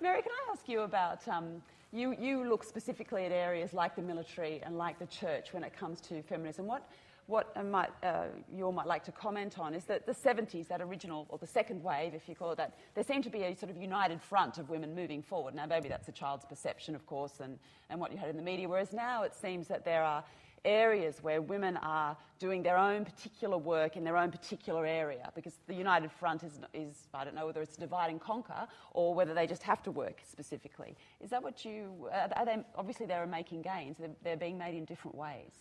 Mary, can I ask you about um, you, you look specifically at areas like the military and like the church when it comes to feminism. What, what might, uh, you all might like to comment on is that the 70s, that original, or the second wave, if you call it that, there seemed to be a sort of united front of women moving forward. Now, maybe that's a child's perception, of course, and, and what you had in the media, whereas now it seems that there are areas where women are doing their own particular work in their own particular area because the United Front is, is I don't know whether it's divide and conquer or whether they just have to work specifically. Is that what you, are they, obviously they're making gains, they're, they're being made in different ways.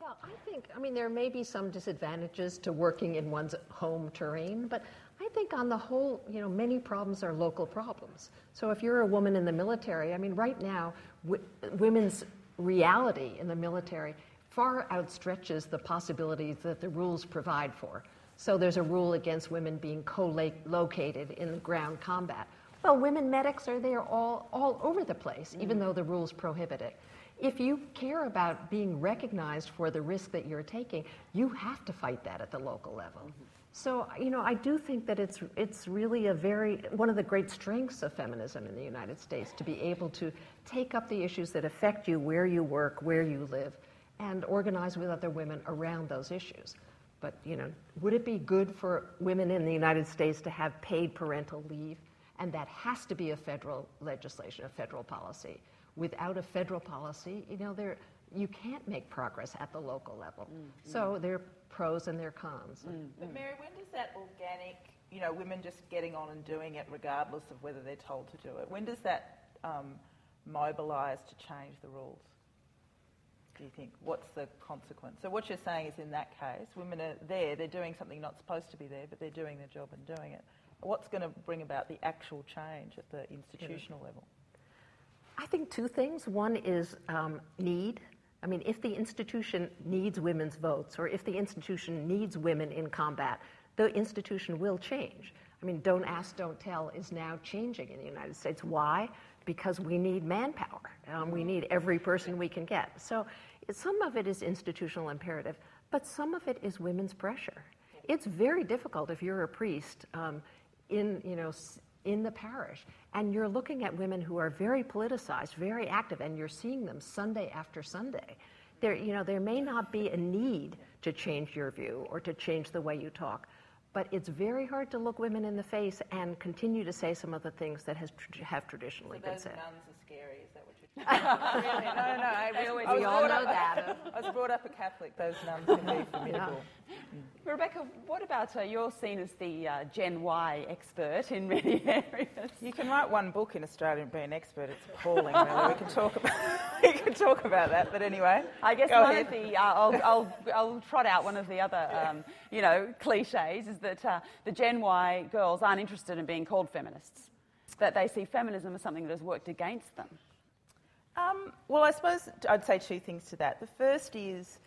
Well, I think, I mean, there may be some disadvantages to working in one's home terrain, but I think on the whole, you know, many problems are local problems. So if you're a woman in the military, I mean, right now, w- women's reality in the military far outstretches the possibilities that the rules provide for. So there's a rule against women being co-located in ground combat. Well, women medics are there all, all over the place, even mm-hmm. though the rules prohibit it if you care about being recognized for the risk that you're taking, you have to fight that at the local level. Mm-hmm. So, you know, I do think that it's, it's really a very, one of the great strengths of feminism in the United States to be able to take up the issues that affect you where you work, where you live, and organize with other women around those issues. But, you know, would it be good for women in the United States to have paid parental leave? And that has to be a federal legislation, a federal policy without a federal policy, you know, there, you can't make progress at the local level. Mm, so there are pros and there are cons. Mm, but Mary, when does that organic, you know, women just getting on and doing it regardless of whether they're told to do it, when does that um, mobilise to change the rules? Do you think? What's the consequence? So what you're saying is in that case, women are there, they're doing something not supposed to be there, but they're doing their job and doing it. What's going to bring about the actual change at the institutional yeah. level? I think two things. One is um, need. I mean, if the institution needs women's votes or if the institution needs women in combat, the institution will change. I mean, don't ask, don't tell is now changing in the United States. Why? Because we need manpower. Um, we need every person we can get. So some of it is institutional imperative, but some of it is women's pressure. It's very difficult if you're a priest um, in, you know, in the parish. And you're looking at women who are very politicized, very active, and you're seeing them Sunday after Sunday. There, you know, there may not be a need to change your view or to change the way you talk, but it's very hard to look women in the face and continue to say some of the things that has, have traditionally so been said. nuns are scary, is that what you're [laughs] really? No, no, no. [laughs] I, always- I was We all brought know up, that. [laughs] I was brought up a Catholic. Those nuns can be formidable. Rebecca, what about uh, you're seen as the uh, Gen Y expert in many areas? You can write one book in Australia and be an expert. It's appalling, really. We can talk about we can talk about that. But anyway, I guess one ahead. of the uh, I'll, I'll, I'll trot out one of the other um, you know cliches is that uh, the Gen Y girls aren't interested in being called feminists. That they see feminism as something that has worked against them. Um, well, I suppose I'd say two things to that. The first is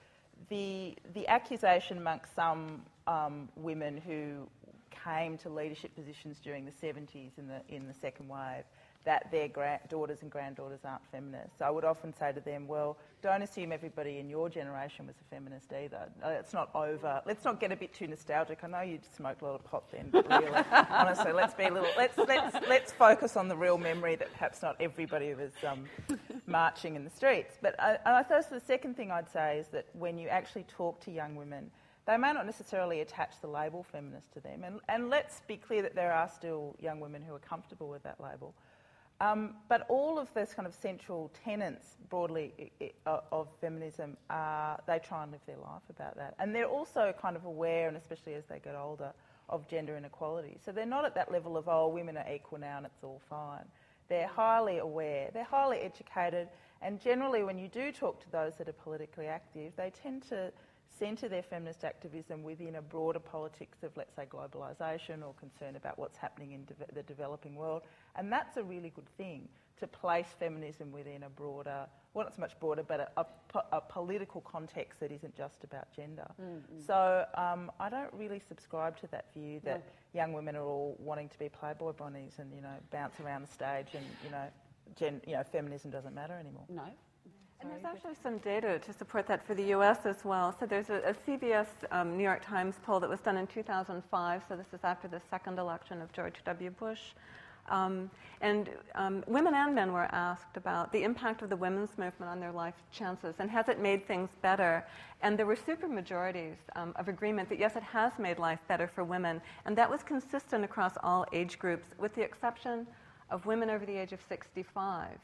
the, the accusation amongst some um, women who came to leadership positions during the 70s in the, in the second wave that their daughters and granddaughters aren't feminists. I would often say to them, well, don't assume everybody in your generation was a feminist either. It's not over. Let's not get a bit too nostalgic. I know you smoked a lot of pot then, but really, [laughs] honestly, let's be a little. Let's let's let's focus on the real memory that perhaps not everybody was um, marching in the streets. But I, and I suppose the second thing I'd say is that when you actually talk to young women, they may not necessarily attach the label feminist to them. And, and let's be clear that there are still young women who are comfortable with that label. Um, but all of those kind of central tenets broadly of feminism, they try and live their life about that. And they're also kind of aware, and especially as they get older, of gender inequality. So they're not at that level of, oh, women are equal now and it's all fine. They're highly aware, they're highly educated, and generally, when you do talk to those that are politically active, they tend to centre their feminist activism within a broader politics of, let's say, globalisation or concern about what's happening in de- the developing world. And that's a really good thing to place feminism within a broader, well, not so much broader, but a, a, a political context that isn't just about gender. So um, I don't really subscribe to that view that young women are all wanting to be Playboy bunnies and, you know, bounce around the stage and, you know, gen, you know, feminism doesn't matter anymore. No. And there's actually some data to support that for the US as well. So there's a, a CBS um, New York Times poll that was done in 2005. So this is after the second election of George W. Bush. Um, and um, women and men were asked about the impact of the women's movement on their life chances and has it made things better? And there were supermajorities um, of agreement that yes, it has made life better for women. And that was consistent across all age groups, with the exception of women over the age of 65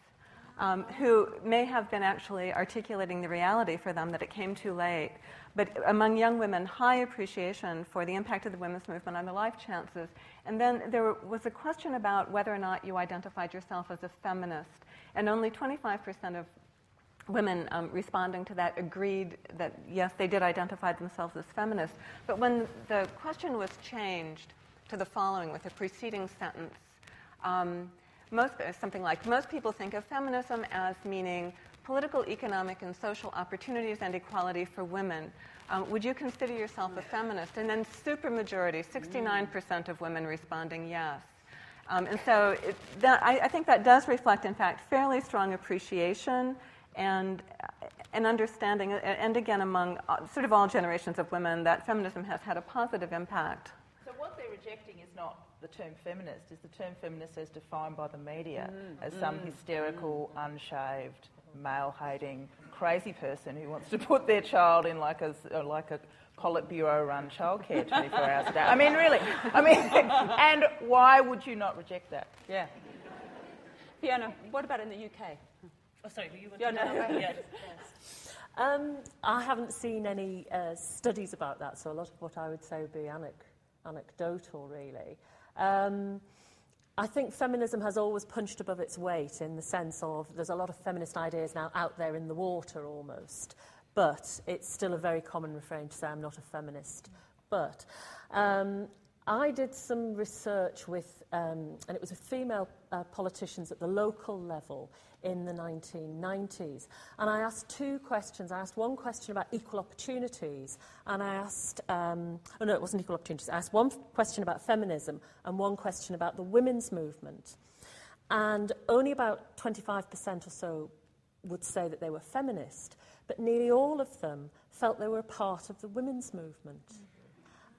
um, who may have been actually articulating the reality for them that it came too late. But among young women, high appreciation for the impact of the women's movement on their life chances. And then there was a question about whether or not you identified yourself as a feminist. And only 25% of women um, responding to that agreed that yes, they did identify themselves as feminists. But when the question was changed to the following with the preceding sentence, um, most, uh, something like most people think of feminism as meaning political, economic, and social opportunities and equality for women. Um, would you consider yourself a feminist? And then supermajority, 69% of women responding yes. Um, and so it, that, I, I think that does reflect, in fact, fairly strong appreciation and an understanding, and- and again, among uh, sort of all generations of women, that feminism has had a positive impact. So what they're rejecting is not the term feminist, is the term feminist as defined by the media as some hysterical, unshaved, male-hating, crazy person who wants to put their child in like a, uh, like a Politburo-run childcare 24 hours a day. I mean, really. I mean, [laughs] and why would you not reject that? Yeah. Fiona, what about in the UK? Oh, sorry, you want Yeah, to no. know? Yes, yes. Um, I haven't seen any uh, studies about that, so a lot of what I would say would be anec- anecdotal, really. Um, I think feminism has always punched above its weight in the sense of there's a lot of feminist ideas now out there in the water almost, but it's still a very common refrain to say I'm not a feminist. But um, I did some research with, um, and it was with female uh, politicians at the local level in the 1990s. And I asked two questions. I asked one question about equal opportunities, and I asked, um, oh no, it wasn't equal opportunities. I asked one question about feminism and one question about the women's movement. And only about 25% or so would say that they were feminist, but nearly all of them felt they were a part of the women's movement.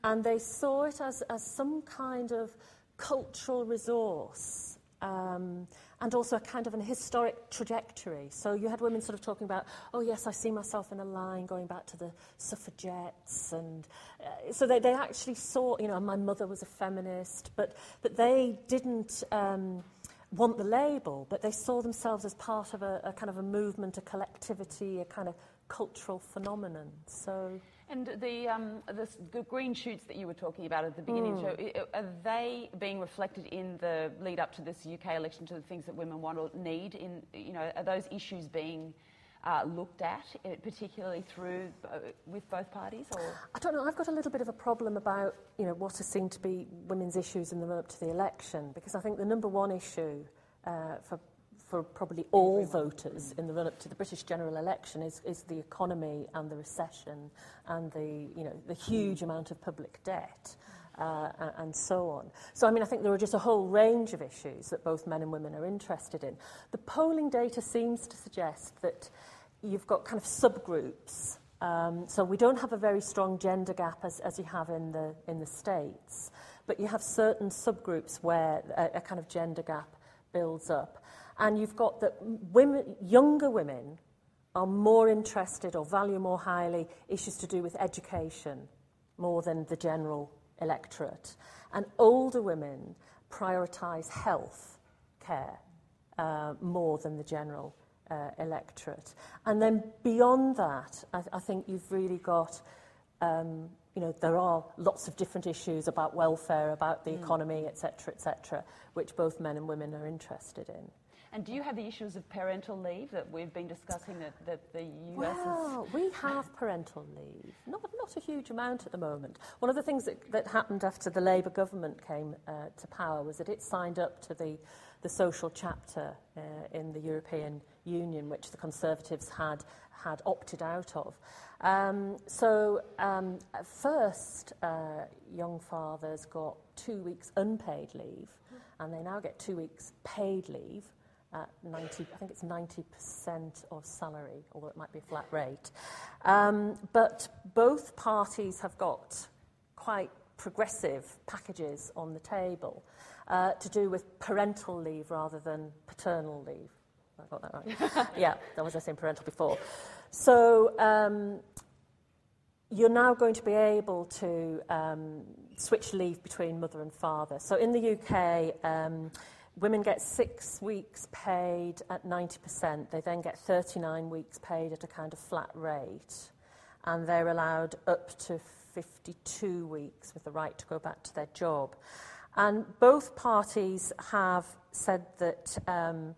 And they saw it as, as some kind of cultural resource um, and also a kind of an historic trajectory. So you had women sort of talking about, oh, yes, I see myself in a line going back to the suffragettes. And uh, so they, they actually saw, you know, my mother was a feminist, but, but they didn't. Um, want the label, but they saw themselves as part of a, a kind of a movement, a collectivity, a kind of cultural phenomenon. So. And the, um, the, the, green shoots that you were talking about at the beginning, mm. so are they being reflected in the lead up to this UK election to the things that women want or need? In you know, are those issues being uh, looked at, uh, particularly through uh, with both parties? Or? I don't know. I've got a little bit of a problem about you know what are seen to be women's issues in the run up to the election because I think the number one issue uh, for for probably all voters in the run up to the British general election is, is the economy and the recession and the, you know, the huge amount of public debt. Uh, and so on. So, I mean, I think there are just a whole range of issues that both men and women are interested in. The polling data seems to suggest that you've got kind of subgroups. Um, so we don't have a very strong gender gap as, as you have in the, in the States, but you have certain subgroups where a, a kind of gender gap builds up. And you've got that women, younger women are more interested or value more highly issues to do with education more than the general electorate. And older women prioritise health care uh, more than the general uh, electorate. And then beyond that, I, I think you've really got, um, you know, there are lots of different issues about welfare, about the mm. economy, etc., etc., which both men and women are interested in. And do you have the issues of parental leave that we've been discussing that, that the US well, we have parental leave. Not, not a huge amount at the moment. One of the things that, that happened after the Labour government came uh, to power was that it signed up to the, the social chapter uh, in the European Union, which the Conservatives had, had opted out of. Um, so um, first, uh, young fathers got two weeks unpaid leave, and they now get two weeks paid leave at 90, I think it's 90% of salary, although it might be a flat rate. Um, but both parties have got quite progressive packages on the table uh, to do with parental leave rather than paternal leave. I got that right. [laughs] yeah, that was I saying parental before. So um, you're now going to be able to um, switch leave between mother and father. So in the UK, um, Women get six weeks paid at 90%. They then get 39 weeks paid at a kind of flat rate. And they're allowed up to 52 weeks with the right to go back to their job. And both parties have said that um,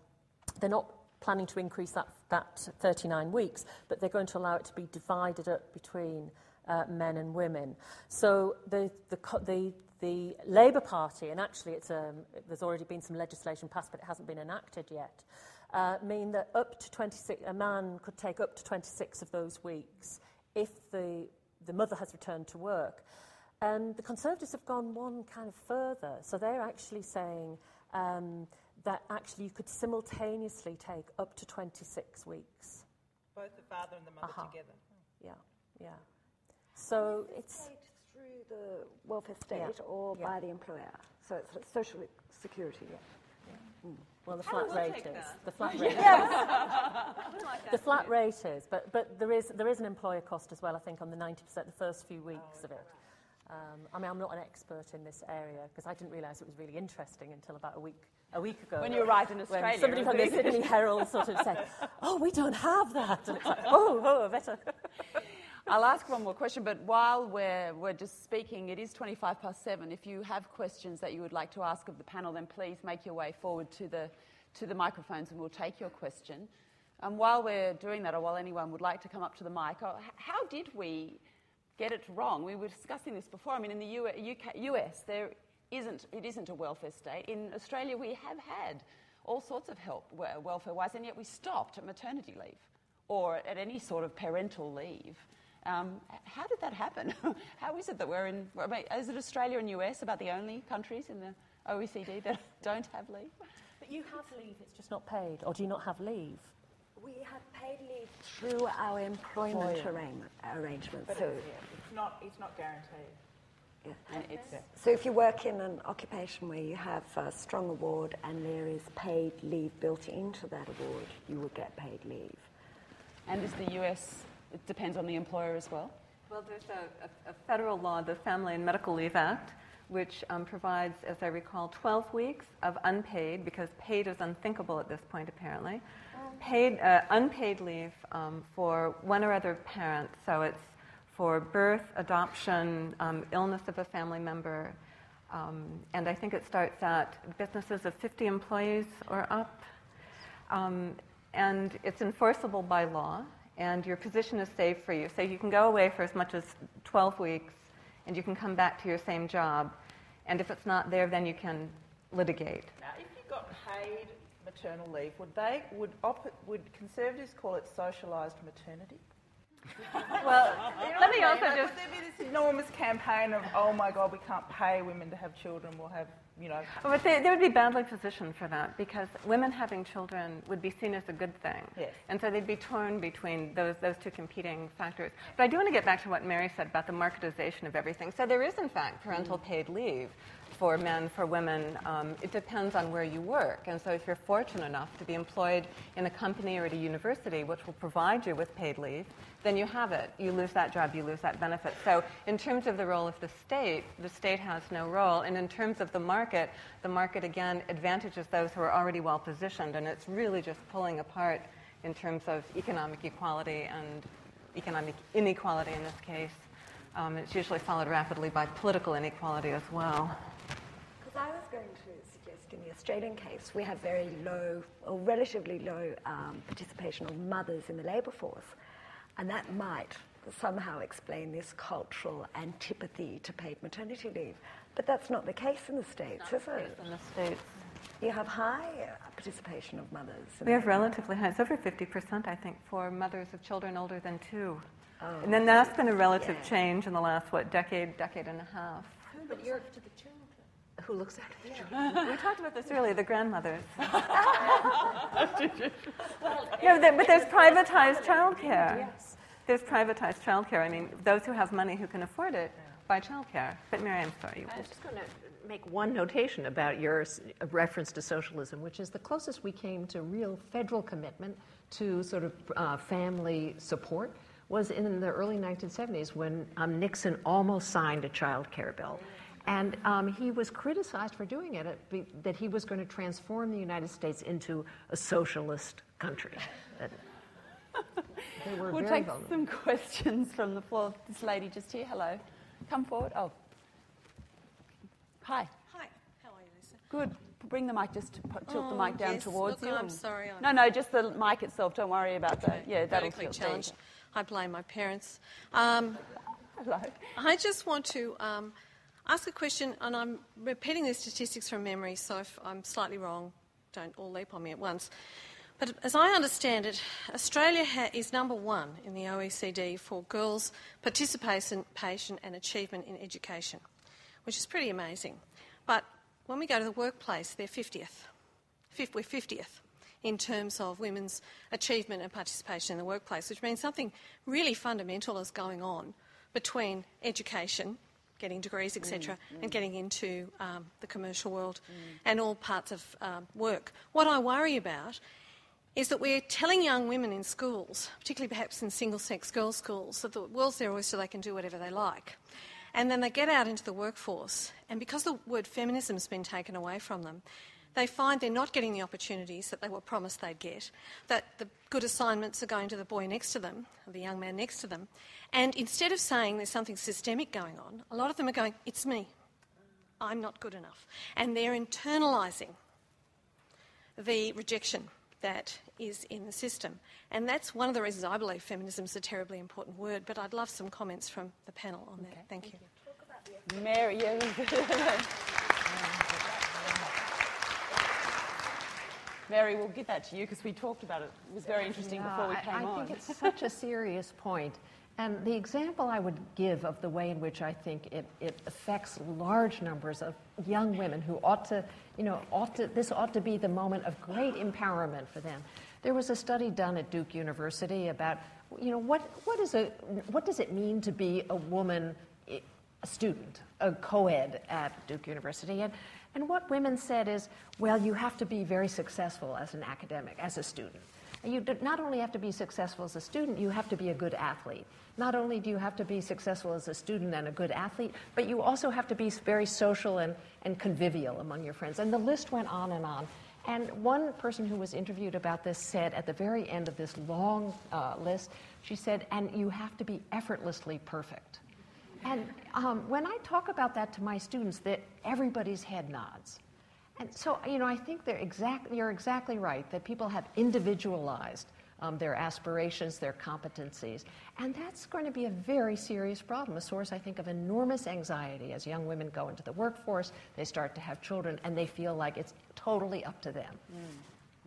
they're not planning to increase that, that 39 weeks, but they're going to allow it to be divided up between uh, men and women. So the, the, the, the Labour Party, and actually it's, um, there's already been some legislation passed, but it hasn't been enacted yet, uh, mean that up to 26, a man could take up to 26 of those weeks if the, the mother has returned to work. And the Conservatives have gone one kind of further. So they're actually saying um, that actually you could simultaneously take up to 26 weeks. Both the father and the mother uh-huh. together. Yeah, yeah. So it's through the welfare state yeah. or yeah. by the employer. So it's social security. Yeah. yeah. Mm. Well, the flat rate is. The flat [laughs] rate is. the flat rate is, but, but there, is, there is an employer cost as well, I think, on the 90%, the first few weeks oh, of it. Um, I mean, I'm not an expert in this area because I didn't realise it was really interesting until about a week a week ago. When you arrived in Australia. somebody from the Sydney Herald sort of said, "Oh, we don't have that," and it's like, "Oh, oh, better." [laughs] I'll ask one more question, but while we're, we're just speaking, it is 25 past seven. If you have questions that you would like to ask of the panel, then please make your way forward to the, to the microphones and we'll take your question. And while we're doing that, or while anyone would like to come up to the mic, oh, how did we get it wrong? We were discussing this before. I mean, in the UK, US, there isn't, it isn't a welfare state. In Australia, we have had all sorts of help welfare wise, and yet we stopped at maternity leave or at any sort of parental leave. Um, how did that happen? [laughs] how is it that we're in, I mean, is it Australia and US about the only countries in the OECD that [laughs] don't have leave? But you have leave, it's just not paid, or do you not have leave? We have paid leave through our employment oh, yeah. arrangement. But so it's, not, it's not guaranteed. Yeah. So if you work in an occupation where you have a strong award and there is paid leave built into that award, you will get paid leave. And is the US it depends on the employer as well? Well, there's a, a, a federal law, the Family and Medical Leave Act, which um, provides, as I recall, 12 weeks of unpaid, because paid is unthinkable at this point apparently, paid, uh, unpaid leave um, for one or other parent. So it's for birth, adoption, um, illness of a family member, um, and I think it starts at businesses of 50 employees or up. Um, and it's enforceable by law, and your position is saved for you. So you can go away for as much as 12 weeks, and you can come back to your same job. And if it's not there, then you can litigate. Now, if you got paid maternal leave, would they would op- would conservatives call it socialised maternity? [laughs] Well, You know let me I also mean? Like, just. Would there be this enormous campaign of, oh my God, we can't pay women to have children, we'll have, you know. But they, they would be badly positioned for that because women having children would be seen as a good thing. Yes. And so they'd be torn between those, those two competing factors. But I do want to get back to what Mary said about the marketization of everything. So there is, in fact, parental mm-hmm. paid leave for men, for women. Um, it depends on where you work. And so if you're fortunate enough to be employed in a company or at a university which will provide you with paid leave, then you have it. You lose that job, you lose that benefit. So, in terms of the role of the state, the state has no role. And in terms of the market, the market again advantages those who are already well positioned. And it's really just pulling apart in terms of economic equality and economic inequality in this case. Um, it's usually followed rapidly by political inequality as well. Because I was going to suggest in the Australian case, we have very low or relatively low um, participation of mothers in the labour force. And that might somehow explain this cultural antipathy to paid maternity leave. But that's not the case in the States, is it? In the States, You have high uh, participation of mothers. in we have relatively high, it's over 50%, I think, for mothers of children older than two. and then that's been a relative yeah. change in the last, what, decade, decade and a half. But you're who looks after the children? We talked about this earlier, the grandmothers. [laughs] no, there- but there's privatized childcare. Yes. There's privatized childcare. I mean, those who have money who can afford it buy childcare. But Mary, I'm sorry. I was just going to make one notation about your reference to socialism, which is the closest we came to real federal commitment to sort of uh, family support was in the early 1970s when um, Nixon almost signed a child care bill. And um, he was criticized for doing it, uh, be- that he was going to transform the United States into a socialist country. They were We'll very take vulnerable. some [laughs] questions from the floor. This lady just here, hello. Come forward. Oh. Hi. Hi, how are you, Lisa? Good. Bring the mic, just put, tilt the Oh, mic down yes. towards Look, you. I'm sorry, I'm- No, no, just the mic itself. Don't worry about that. Yeah, that'll Vertically tilt. There challenged. I blame my parents. Um. [laughs] Hello. I just want to um, ask a question, and I'm repeating the statistics from memory, so if I'm slightly wrong, don't all leap on me at once. But as I understand it, Australia ha- is number one in the OECD for girls' participation and achievement in education, which is pretty amazing. But when we go to the workplace, they're 50th. Fif- we're 50th in terms of women's achievement and participation in the workplace, which means something really fundamental is going on between education, getting degrees, etc., and getting into um, the commercial world and all parts of um, work. What I worry about is that we're telling young women in schools, particularly perhaps in single sex girls' schools, that the world's their oyster, they can do whatever they like. And then they get out into the workforce, and because the word feminism has been taken away from them, they find they're not getting the opportunities that they were promised they'd get, that the good assignments are going to the boy next to them, or the young man next to them. And instead of saying there's something systemic going on, a lot of them are going, it's me. I'm not good enough. And they're internalising the rejection that is in the system. And that's one of the reasons I believe feminism is a terribly important word, but I'd love some comments from the panel on that. Thank you. Mary, yeah. [laughs] Mary, we'll get that to you because we talked about it. It was very interesting before we came I, I on. think it's such a serious point. And the example I would give of the way in which I think it, it affects large numbers of young women who ought to, you know, ought to, this ought to be the moment of great empowerment for them. There was a study done at Duke University about, you know, what, what, is a, what does it mean to be a woman, eh, a student, a co-ed at Duke University? And, and what women said is, well, you have to be very successful as an academic, as a student. You not only have to be successful as a student, you have to be a good athlete. Not only do you have to be successful as a student and a good athlete, but you also have to be very social and, and convivial among your friends. And the list went on and on. And one person who was interviewed about this said at the very end of this long uh, list, she said, and you have to be effortlessly perfect. And um, when I talk about that to my students, that everybody's head nods. And so, you know, I think they're exact, you're exactly right that people have individualized um, their aspirations, their competencies. And that's going to be a very serious problem, a source, I think, of enormous anxiety as young women go into the workforce, they start to have children, and they feel like it's totally up to them. Mm.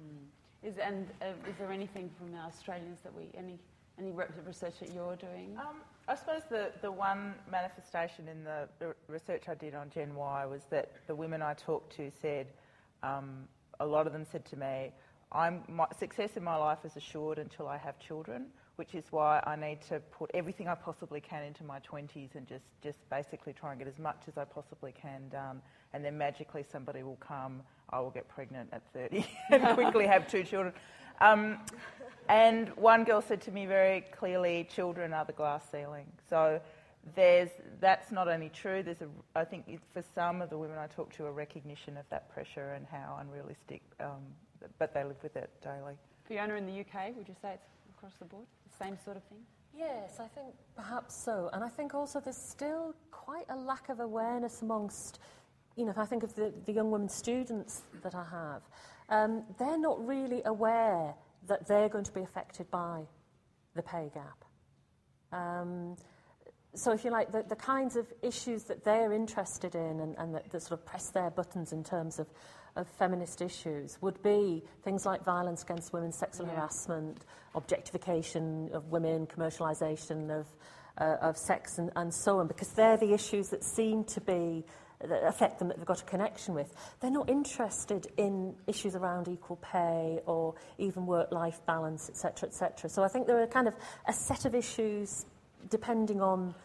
Mm. Is, and uh, is there anything from the Australians that we, any, any research that you're doing? Um, I suppose the, the one manifestation in the, the, research I did on Gen Y was that the women I talked to said, um, a lot of them said to me, I'm, my, success in my life is assured until I have children, which is why I need to put everything I possibly can into my 20s and just, just basically try and get as much as I possibly can done. And then magically somebody will come, I will get pregnant at 30 [laughs] and quickly have two children. Um, and one girl said to me very clearly, children are the glass ceiling. So there's, that's not only true, there's a, I think for some of the women I talk to, a recognition of that pressure and how unrealistic um, but they live with it daily. Fiona, in the UK, would you say it's across the board, the same sort of thing? Yes, I think perhaps so. And I think also there's still quite a lack of awareness amongst, you know, if I think of the, the young women students that I have, um, they're not really aware that they're going to be affected by the pay gap. Um, so, if you like, the, the kinds of issues that they're interested in and, and that, that sort of press their buttons in terms of of feminist issues would be things like violence against women, sexual yeah. harassment, objectification of women, commercialisation of, uh, of sex, and, and so on, because they're the issues that seem to be that affect them that they've got a connection with. They're not interested in issues around equal pay or even work-life balance, etc., etc. So I think there are kind of a set of issues depending on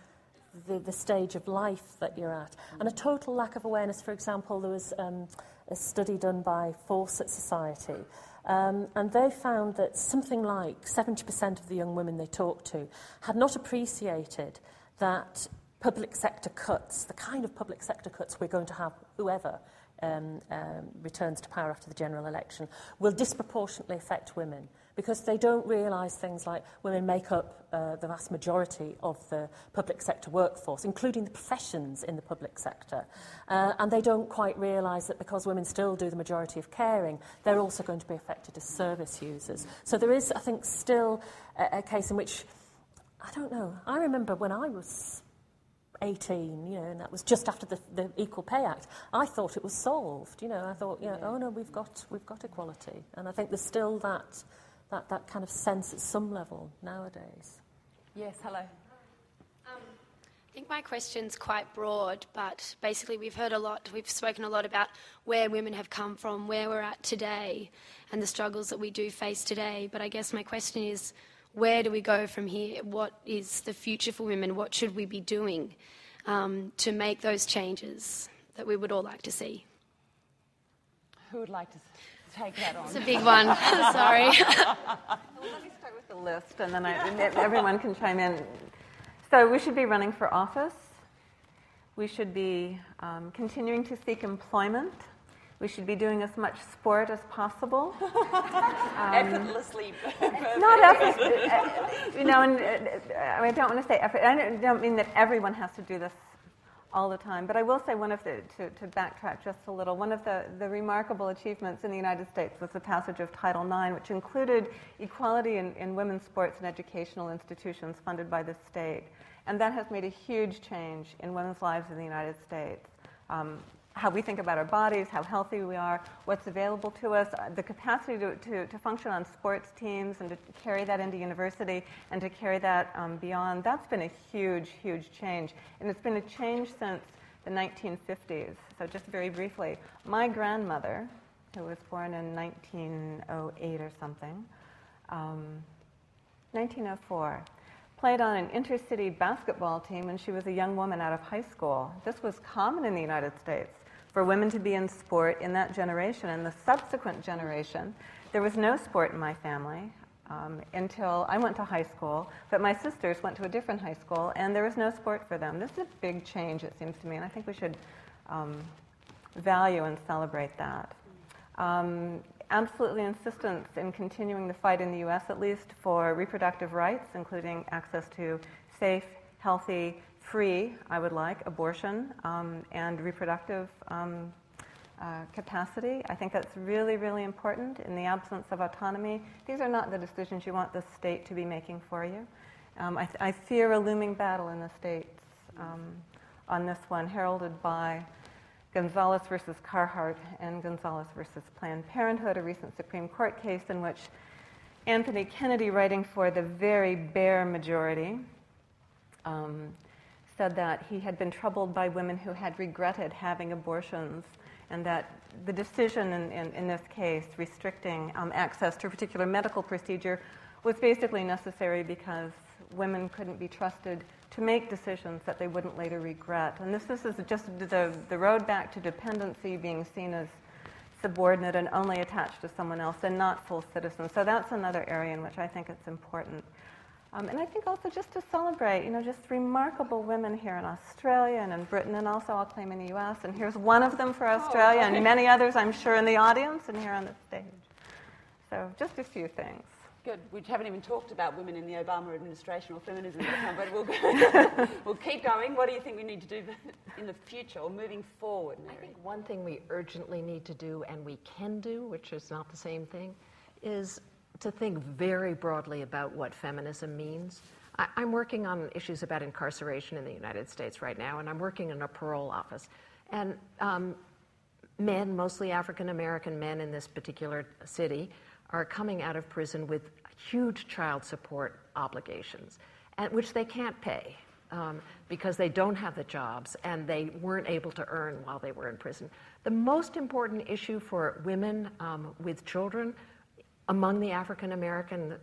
the, the stage of life that you're at. And a total lack of awareness, for example, there was um, a study done by Fawcett Society, um, and they found that something like 70% of the young women they talked to had not appreciated that public sector cuts, the kind of public sector cuts we're going to have, whoever um, um, returns to power after the general election, will disproportionately affect women because they don't realise things like women make up uh, the vast majority of the public sector workforce, including the professions in the public sector. Uh, and they don't quite realise that because women still do the majority of caring, they're also going to be affected as service users. So there is, I think, still a, a case in which, I don't know, I remember when I was 18, you know, and that was just after the, the Equal Pay Act. I thought it was solved, you know. I thought, you know, oh no, we've got we've got equality, and I think there's still that that, that kind of sense at some level nowadays. Yes, hello. Um, I think my question's quite broad, but basically we've heard a lot, we've spoken a lot about where women have come from, where we're at today, and the struggles that we do face today. But I guess my question is, where do we go from here? What is the future for women? What should we be doing um, to make those changes that we would all like to see? Who would like to take that on. It's a big one. [laughs] Sorry. well, [laughs] [laughs] let me start with the list, and then I, everyone can chime in. So we should be running for office. We should be um, continuing to seek employment. We should be doing as much sport as possible. Um, Effortlessly. not effort, uh, you know, and uh, I don't want to say effort. I don't mean that everyone has to do this all the time. But I will say one of the, to, to backtrack just a little, one of the, the remarkable achievements in the United States was the passage of Title IX, which included equality in, in women's sports and educational institutions funded by the state. And that has made a huge change in women's lives in the United States. Um, how we think about our bodies, how healthy we are, what's available to us, uh, the capacity to, to, to, function on sports teams and to carry that into university and to carry that um, beyond, that's been a huge, huge change. And it's been a change since the 1950s. So, just very briefly, my grandmother, who was born in 1908 or something, um, 1904, played on an intercity basketball team when she was a young woman out of high school. This was common in the United States for women to be in sport in that generation and the subsequent generation. There was no sport in my family. um, until I went to high school, but my sisters went to a different high school, and there was no sport for them. This is a big change, it seems to me, and I think we should um, value and celebrate that. Um, absolutely insistence in continuing the fight in the U.S., at least, for reproductive rights, including access to safe, healthy, free, I would like, abortion um, and reproductive um, uh, capacity. I think that's really, really important in the absence of autonomy. These are not the decisions you want the state to be making for you. Um, I, th- I, fear a looming battle in the states um, on this one, heralded by Gonzales versus Carhart and Gonzales versus Planned Parenthood, a recent Supreme Court case in which Anthony Kennedy, writing for the very bare majority, um, said that he had been troubled by women who had regretted having abortions and that the decision in, in, in this case restricting um, access to a particular medical procedure was basically necessary because women couldn't be trusted to make decisions that they wouldn't later regret. And this, this is just the, the road back to dependency being seen as subordinate and only attached to someone else and not full citizens. So that's another area in which I think it's important. Um, and I think also just to celebrate, you know, just remarkable women here in Australia and in Britain, and also I'll claim in the U.S. And here's one of them for oh, Australia, oh, and many others, I'm sure, in the audience and here on the stage. So just a few things. Good. We haven't even talked about women in the Obama administration or feminism but we'll, [laughs] we'll keep going. What do you think we need to do in the future or moving forward, Mary? I think one thing we urgently need to do, and we can do, which is not the same thing, is to think very broadly about what feminism means. I, am working on issues about incarceration in the United States right now, and I'm working in a parole office. And um, men, mostly African American men in this particular city, are coming out of prison with huge child support obligations, which they can't pay. Um, because they don't have the jobs and they weren't able to earn while they were in prison. The most important issue for women um, with children among the African American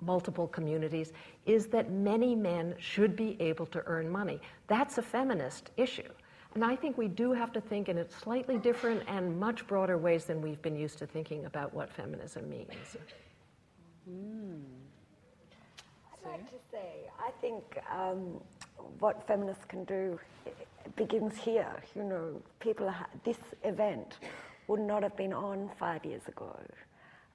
multiple communities is that many men should be able to earn money. That's a feminist issue. And I think we do have to think in slightly different and much broader ways than we've been used to thinking about what feminism means. Mm. I'd like to say, I think um, what feminists can do begins here. You know, people, ha- this event would not have been on five years ago.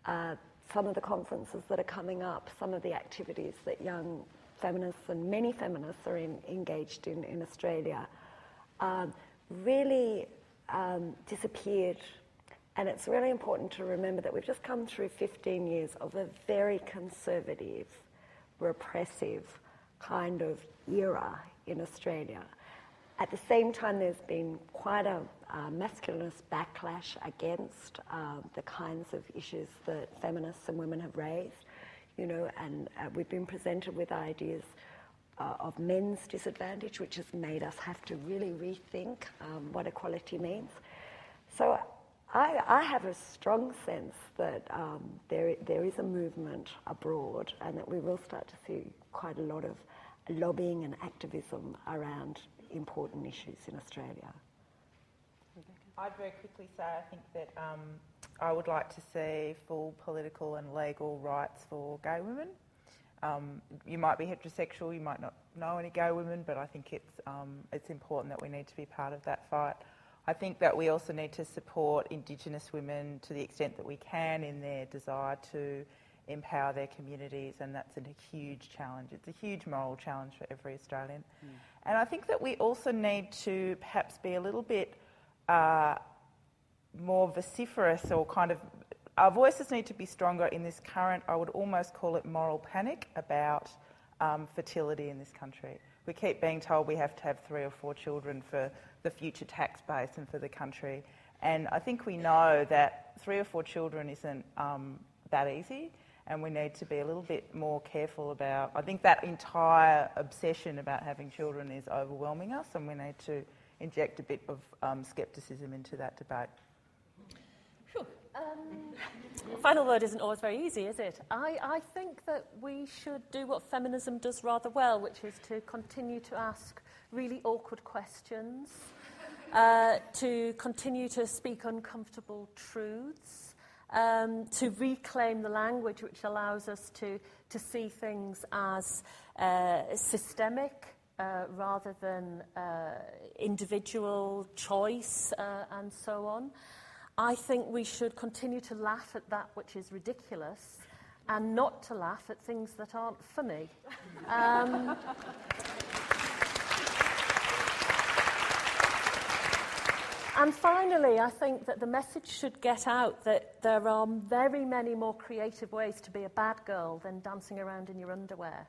Uh, some of the conferences that are coming up, some of the activities that young feminists and many feminists are in, engaged in in Australia, um, really um, disappeared. And it's really important to remember that we've just come through 15 years of a very conservative, repressive kind of era in Australia. At the same time, there's been quite a uh, masculinist backlash against uh, the kinds of issues that feminists and women have raised, you know, and uh, we've been presented with ideas uh, of men's disadvantage, which has made us have to really rethink um, what equality means. So I, I, have a strong sense that um, there, there is a movement abroad and that we will start to see quite a lot of lobbying and activism around important issues in Australia. I'd very quickly say I think that um, I would like to see full political and legal rights for gay women. Um, you might be heterosexual, you might not know any gay women, but I think it's, um, it's important that we need to be part of that fight. I think that we also need to support Indigenous women to the extent that we can in their desire to empower their communities, and that's a huge challenge. It's a huge moral challenge for every Australian. Mm. And I think that we also need to perhaps be a little bit uh, more vociferous or kind of. Our voices need to be stronger in this current, I would almost call it moral panic about um, fertility in this country. We keep being told we have to have three or four children for the future tax base and for the country. And I think we know that three or four children isn't um, that easy and we need to be a little bit more careful about. I think that entire obsession about having children is overwhelming us, and we need to inject a bit of um, scepticism into that debate. Um, [laughs] final word isn't always very easy, is it? I, I think that we should do what feminism does rather well, which is to continue to ask really awkward questions, uh, to continue to speak uncomfortable truths, um, to reclaim the language which allows us to, to see things as uh, systemic uh, rather than uh, individual choice uh, and so on. I think we should continue to laugh at that which is ridiculous and not to laugh at things that aren't funny. Um, And finally, I think that the message should get out that there are very many more creative ways to be a bad girl than dancing around in your underwear.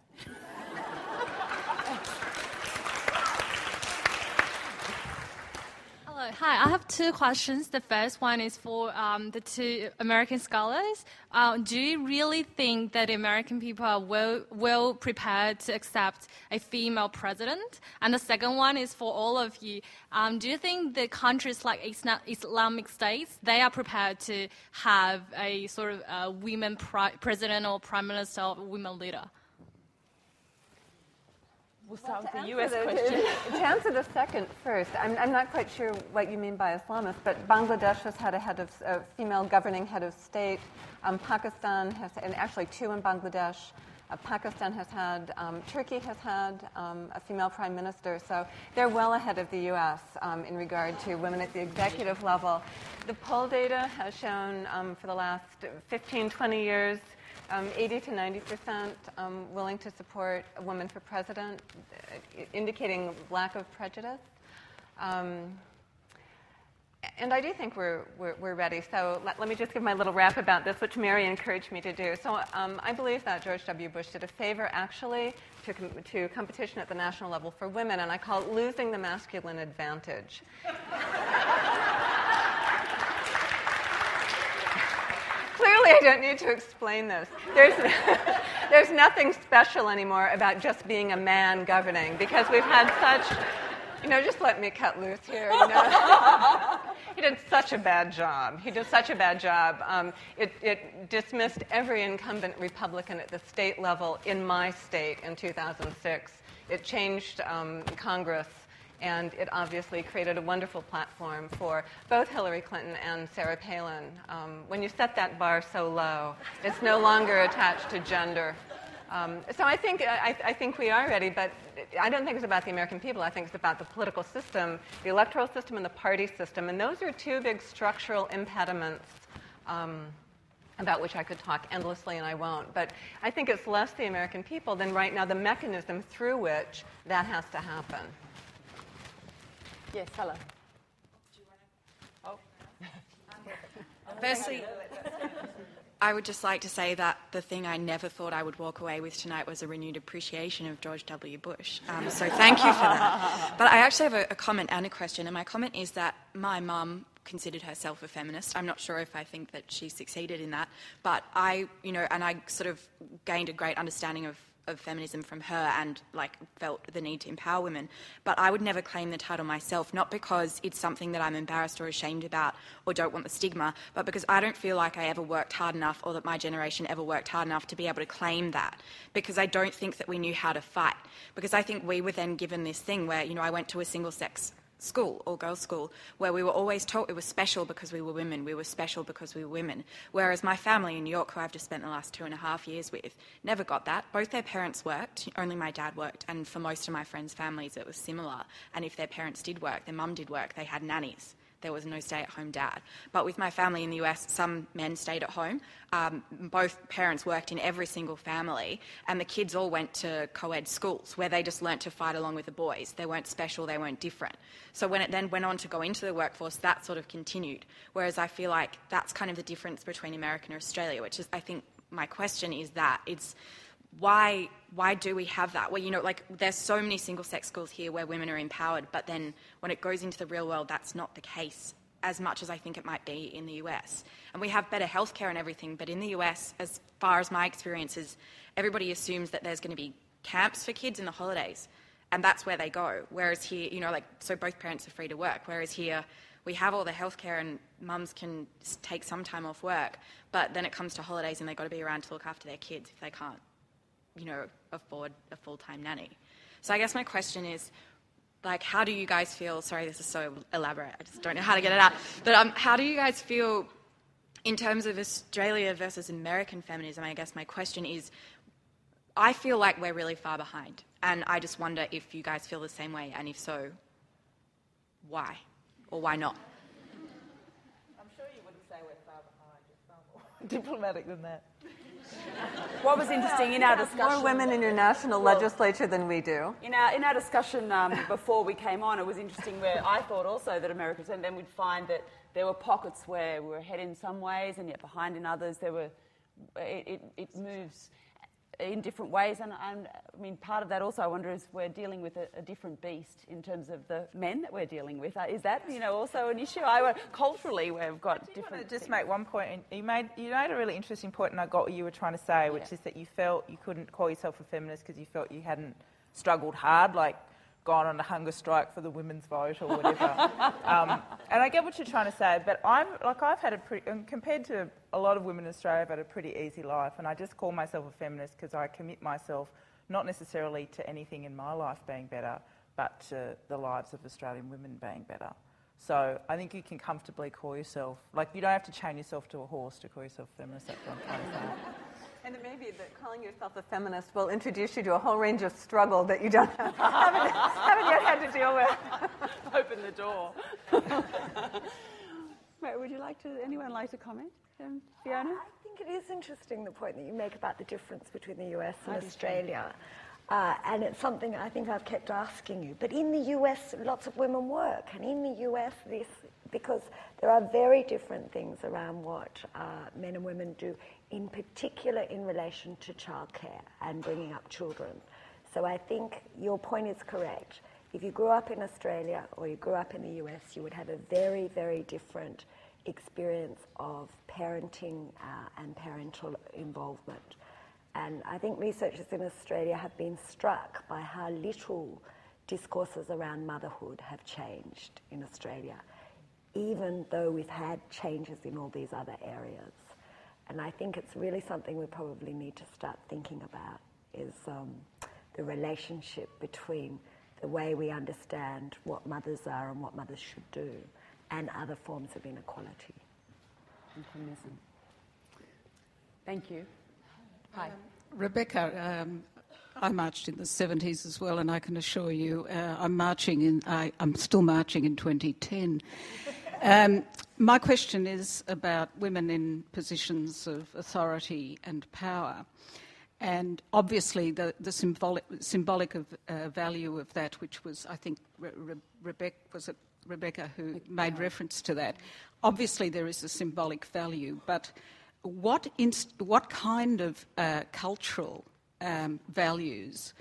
Hello. Hi, I have two questions. The first one is for um, the two American scholars. Uh, do you really think that American people are well, well prepared to accept a female president? And the second one is for all of you. Um, do you think the countries like Islamic states, they are prepared to have a sort of uh, women president or prime minister or women leader? We'll start well, with the US the, question. To, [laughs] to, answer the second first, I'm, I'm, not quite sure what you mean by Islamist, but Bangladesh has had a head of a female governing head of state. Um, Pakistan has, and actually two in Bangladesh. Uh, Pakistan has had, um, Turkey has had um, a female prime minister, so they're well ahead of the U.S. Um, in regard to women at the executive level. The poll data has shown um, for the last 15, 20 years um, 80 to 90 percent um, willing to support a woman for president, uh, indicating lack of prejudice. Um, and I do think we're, we're, we're ready. So let, let, me just give my little rap about this, which Mary encouraged me to do. So um, I believe that George W. Bush did a favor, actually, to, com- to competition at the national level for women, and I call it losing the masculine advantage. [laughs] Clearly, I don't need to explain this. There's, [laughs] there's nothing special anymore about just being a man governing because we've had such, you know, just let me cut loose here. You know? [laughs] he did such a bad job. He did such a bad job. Um, it, it dismissed every incumbent Republican at the state level in my state in 2006. It changed um, Congress and it obviously created a wonderful platform for both Hillary Clinton and Sarah Palin. Um, when you set that bar so low, it's no longer attached to gender. Um, so I think, I, I, think we are ready, but I don't think it's about the American people. I think it's about the political system, the electoral system, and the party system. And those are two big structural impediments um, about which I could talk endlessly, and I won't. But I think it's less the American people than right now the mechanism through which that has to happen. Yes, hello. Oh. Firstly, I would just like to say that the thing I never thought I would walk away with tonight was a renewed appreciation of George W. Bush. Um, so thank you for that. [laughs] But I actually have a, a comment and a question, and my comment is that my mum considered herself a feminist. I'm not sure if I think that she succeeded in that, but I, you know, and I sort of gained a great understanding of of feminism from her and like felt the need to empower women. But I would never claim the title myself, not because it's something that I'm embarrassed or ashamed about or don't want the stigma, but because I don't feel like I ever worked hard enough or that my generation ever worked hard enough to be able to claim that. Because I don't think that we knew how to fight. Because I think we were then given this thing where, you know, I went to a single sex school, all girls school, where we were always told it was special because we were women, we were special because we were women. Whereas my family in New York, who I've just spent the last two and a half years with, never got that. Both their parents worked, only my dad worked, and for most of my friends' families it was similar. And if their parents did work, their mum did work, they had nannies there was no stay at home dad. But with my family in the US, some men stayed at home. Um, both parents worked in every single family, and the kids all went to co ed schools where they just learnt to fight along with the boys. They weren't special, they weren't different. So when it then went on to go into the workforce, that sort of continued. Whereas I feel like that's kind of the difference between America and Australia, which is, I think, my question is that it's why why do we have that? Well, you know, like there's so many single sex schools here where women are empowered, but then when it goes into the real world, that's not the case as much as I think it might be in the US. And we have better healthcare and everything, but in the US, as far as my experience is, everybody assumes that there's going to be camps for kids in the holidays, and that's where they go. Whereas here, you know, like so both parents are free to work. Whereas here, we have all the healthcare and mums can take some time off work, but then it comes to holidays and they've got to be around to look after their kids if they can't you know, afford a full time nanny. So I guess my question is, like, how do you guys feel? Sorry, this is so elaborate. I just don't know how to get it out. But um, how do you guys feel in terms of Australia versus American feminism, I guess my question is I feel like we're really far behind. And I just wonder if you guys feel the same way, and if so, why? Or why not? I'm sure you wouldn't say we're far behind. You're far more [laughs] diplomatic than that. What was interesting in our discussion. More women in your national Well- legislature than we do. In our, in our discussion um, before we came on, it was interesting where I thought also that Americans, and then we'd find that there were pockets where we were ahead in some ways and yet behind in others. There were, it, it, it moves in different ways, and, and I mean, part of that also, I wonder, is we're dealing with a, a different beast in terms of the men that we're dealing with. Uh, Is that, you know, also an issue? I, culturally, we've got different. just things. make one point. You made you made a really interesting point, and I got what you were trying to say, which Yeah. is that you felt you couldn't call yourself a feminist because you felt you hadn't struggled hard, like gone on a hunger strike for the women's vote or whatever. [laughs] um, and I get what you're trying to say, but I'm like I've had a pretty, compared to a lot of women in Australia, I've had a pretty easy life, and I just call myself a feminist because I commit myself not necessarily to anything in my life being better, but to the lives of Australian women being better. So I think you can comfortably call yourself, like, you don't have to chain yourself to a horse to call yourself a feminist. That's what I'm trying to say. And it may be that calling yourself a feminist will introduce you to a whole range of struggle that you don't have, [laughs] haven't, haven't yet had to deal with. [laughs] Open the door. [laughs] Right, would you like to, anyone like to comment? Um, Fiona? I think it is interesting the point that you make about the difference between the US and I. Australia. Uh, and it's something I think I've kept asking you. But in the US, lots of women work. And in the US, this, because there are very different things around what uh, men and women do, in particular in relation to childcare and bringing up children. So I think your point is correct. If you grew up in Australia or you grew up in the US, you would have a very, very different experience of parenting uh, and parental involvement. And I think researchers in Australia have been struck by how little discourses around motherhood have changed in Australia, even though we've had changes in all these other areas. And I think it's really something we probably need to start thinking about is um, the relationship between the way we understand what mothers are and what mothers should do and other forms of inequality. Feminism. Thank you. Hi. Rebecca, um, I marched in the 70s as well, and I can assure you, uh, I'm marching in. I, I'm still marching in 2010. Um, my question is about women in positions of authority and power, and obviously the, the symbolic, symbolic of, uh, value of that, which was, I think, Re- Re- Rebecca was it Rebecca who made reference to that. Obviously, there is a symbolic value, but what, inst- what kind of uh, cultural um, values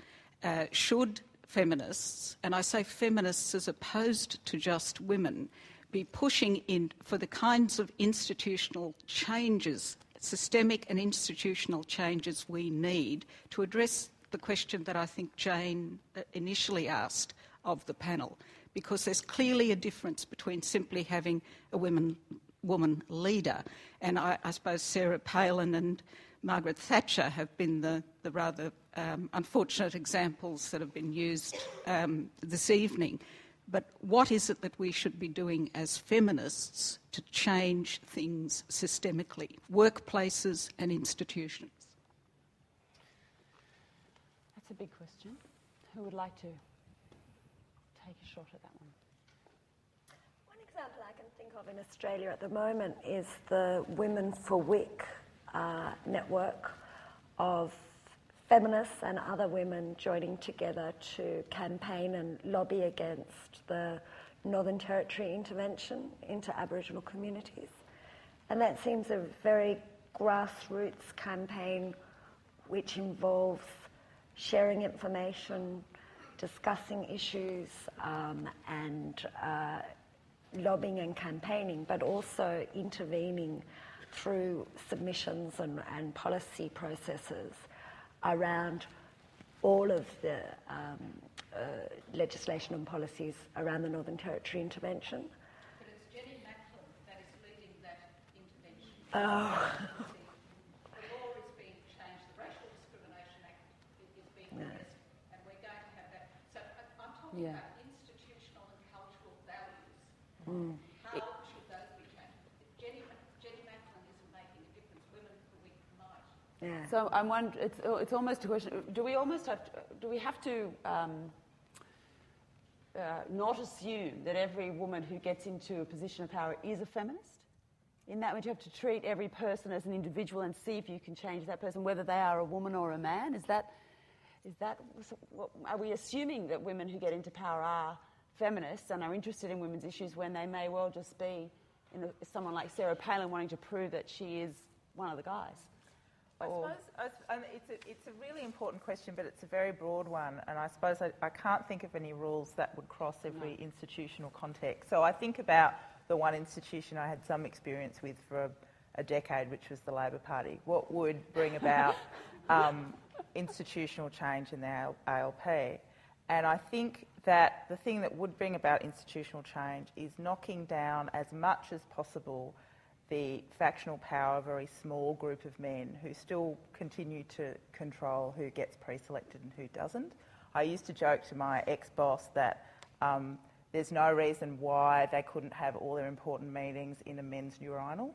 uh, should feminists, and I say feminists as opposed to just women, be pushing in for the kinds of institutional changes, systemic and institutional changes we need to address the question that I think Jane uh, initially asked of the panel? Because there's clearly a difference between simply having a women woman leader. And I, I suppose Sarah Palin and Margaret Thatcher have been the, the rather um, unfortunate examples that have been used um, this evening. But what is it that we should be doing as feminists to change things systemically, workplaces and institutions? That's a big question. Who would like to take a shot at that one? One example I can think of in Australia at the moment is the Women for Wik uh, network of feminists and other women joining together to campaign and lobby against the Northern Territory intervention into Aboriginal communities. And that seems a very grassroots campaign which involves sharing information, discussing issues, um, and uh, lobbying and campaigning, but also intervening through submissions and, and policy processes around all of the um, uh, legislation and policies around the Northern Territory intervention. But it's Jenny Macklin that is leading that intervention. Oh. The law is being changed, the Racial Discrimination Act is being No. and we're going to have that. So I'm talking Yeah. about institutional and cultural values. Mm. How should those be changed? Jenny, Jenny Macklin is Yeah. So I'm wondering, it's, it's almost a question, do we almost have to, do we have to um, uh, not assume that every woman who gets into a position of power is a feminist? In that, would you have to treat every person as an individual and see if you can change that person, whether they are a woman or a man? Is that, is that, are we assuming that women who get into power are feminists and are interested in women's issues when they may well just be a, someone like Sarah Palin wanting to prove that she is one of the guys? I suppose I, it's, a, it's a really important question, but it's a very broad one, and I suppose I, I can't think of any rules that would cross every no. institutional context. So I think about the one institution I had some experience with for a, a decade, which was the Labor Party. What would bring about [laughs] um, institutional change in the ALP? And I think that the thing that would bring about institutional change is knocking down as much as possible the factional power of a very small group of men who still continue to control who gets pre-selected and who doesn't. I used to joke to my ex-boss that um, there's no reason why they couldn't have all their important meetings in a men's urinal.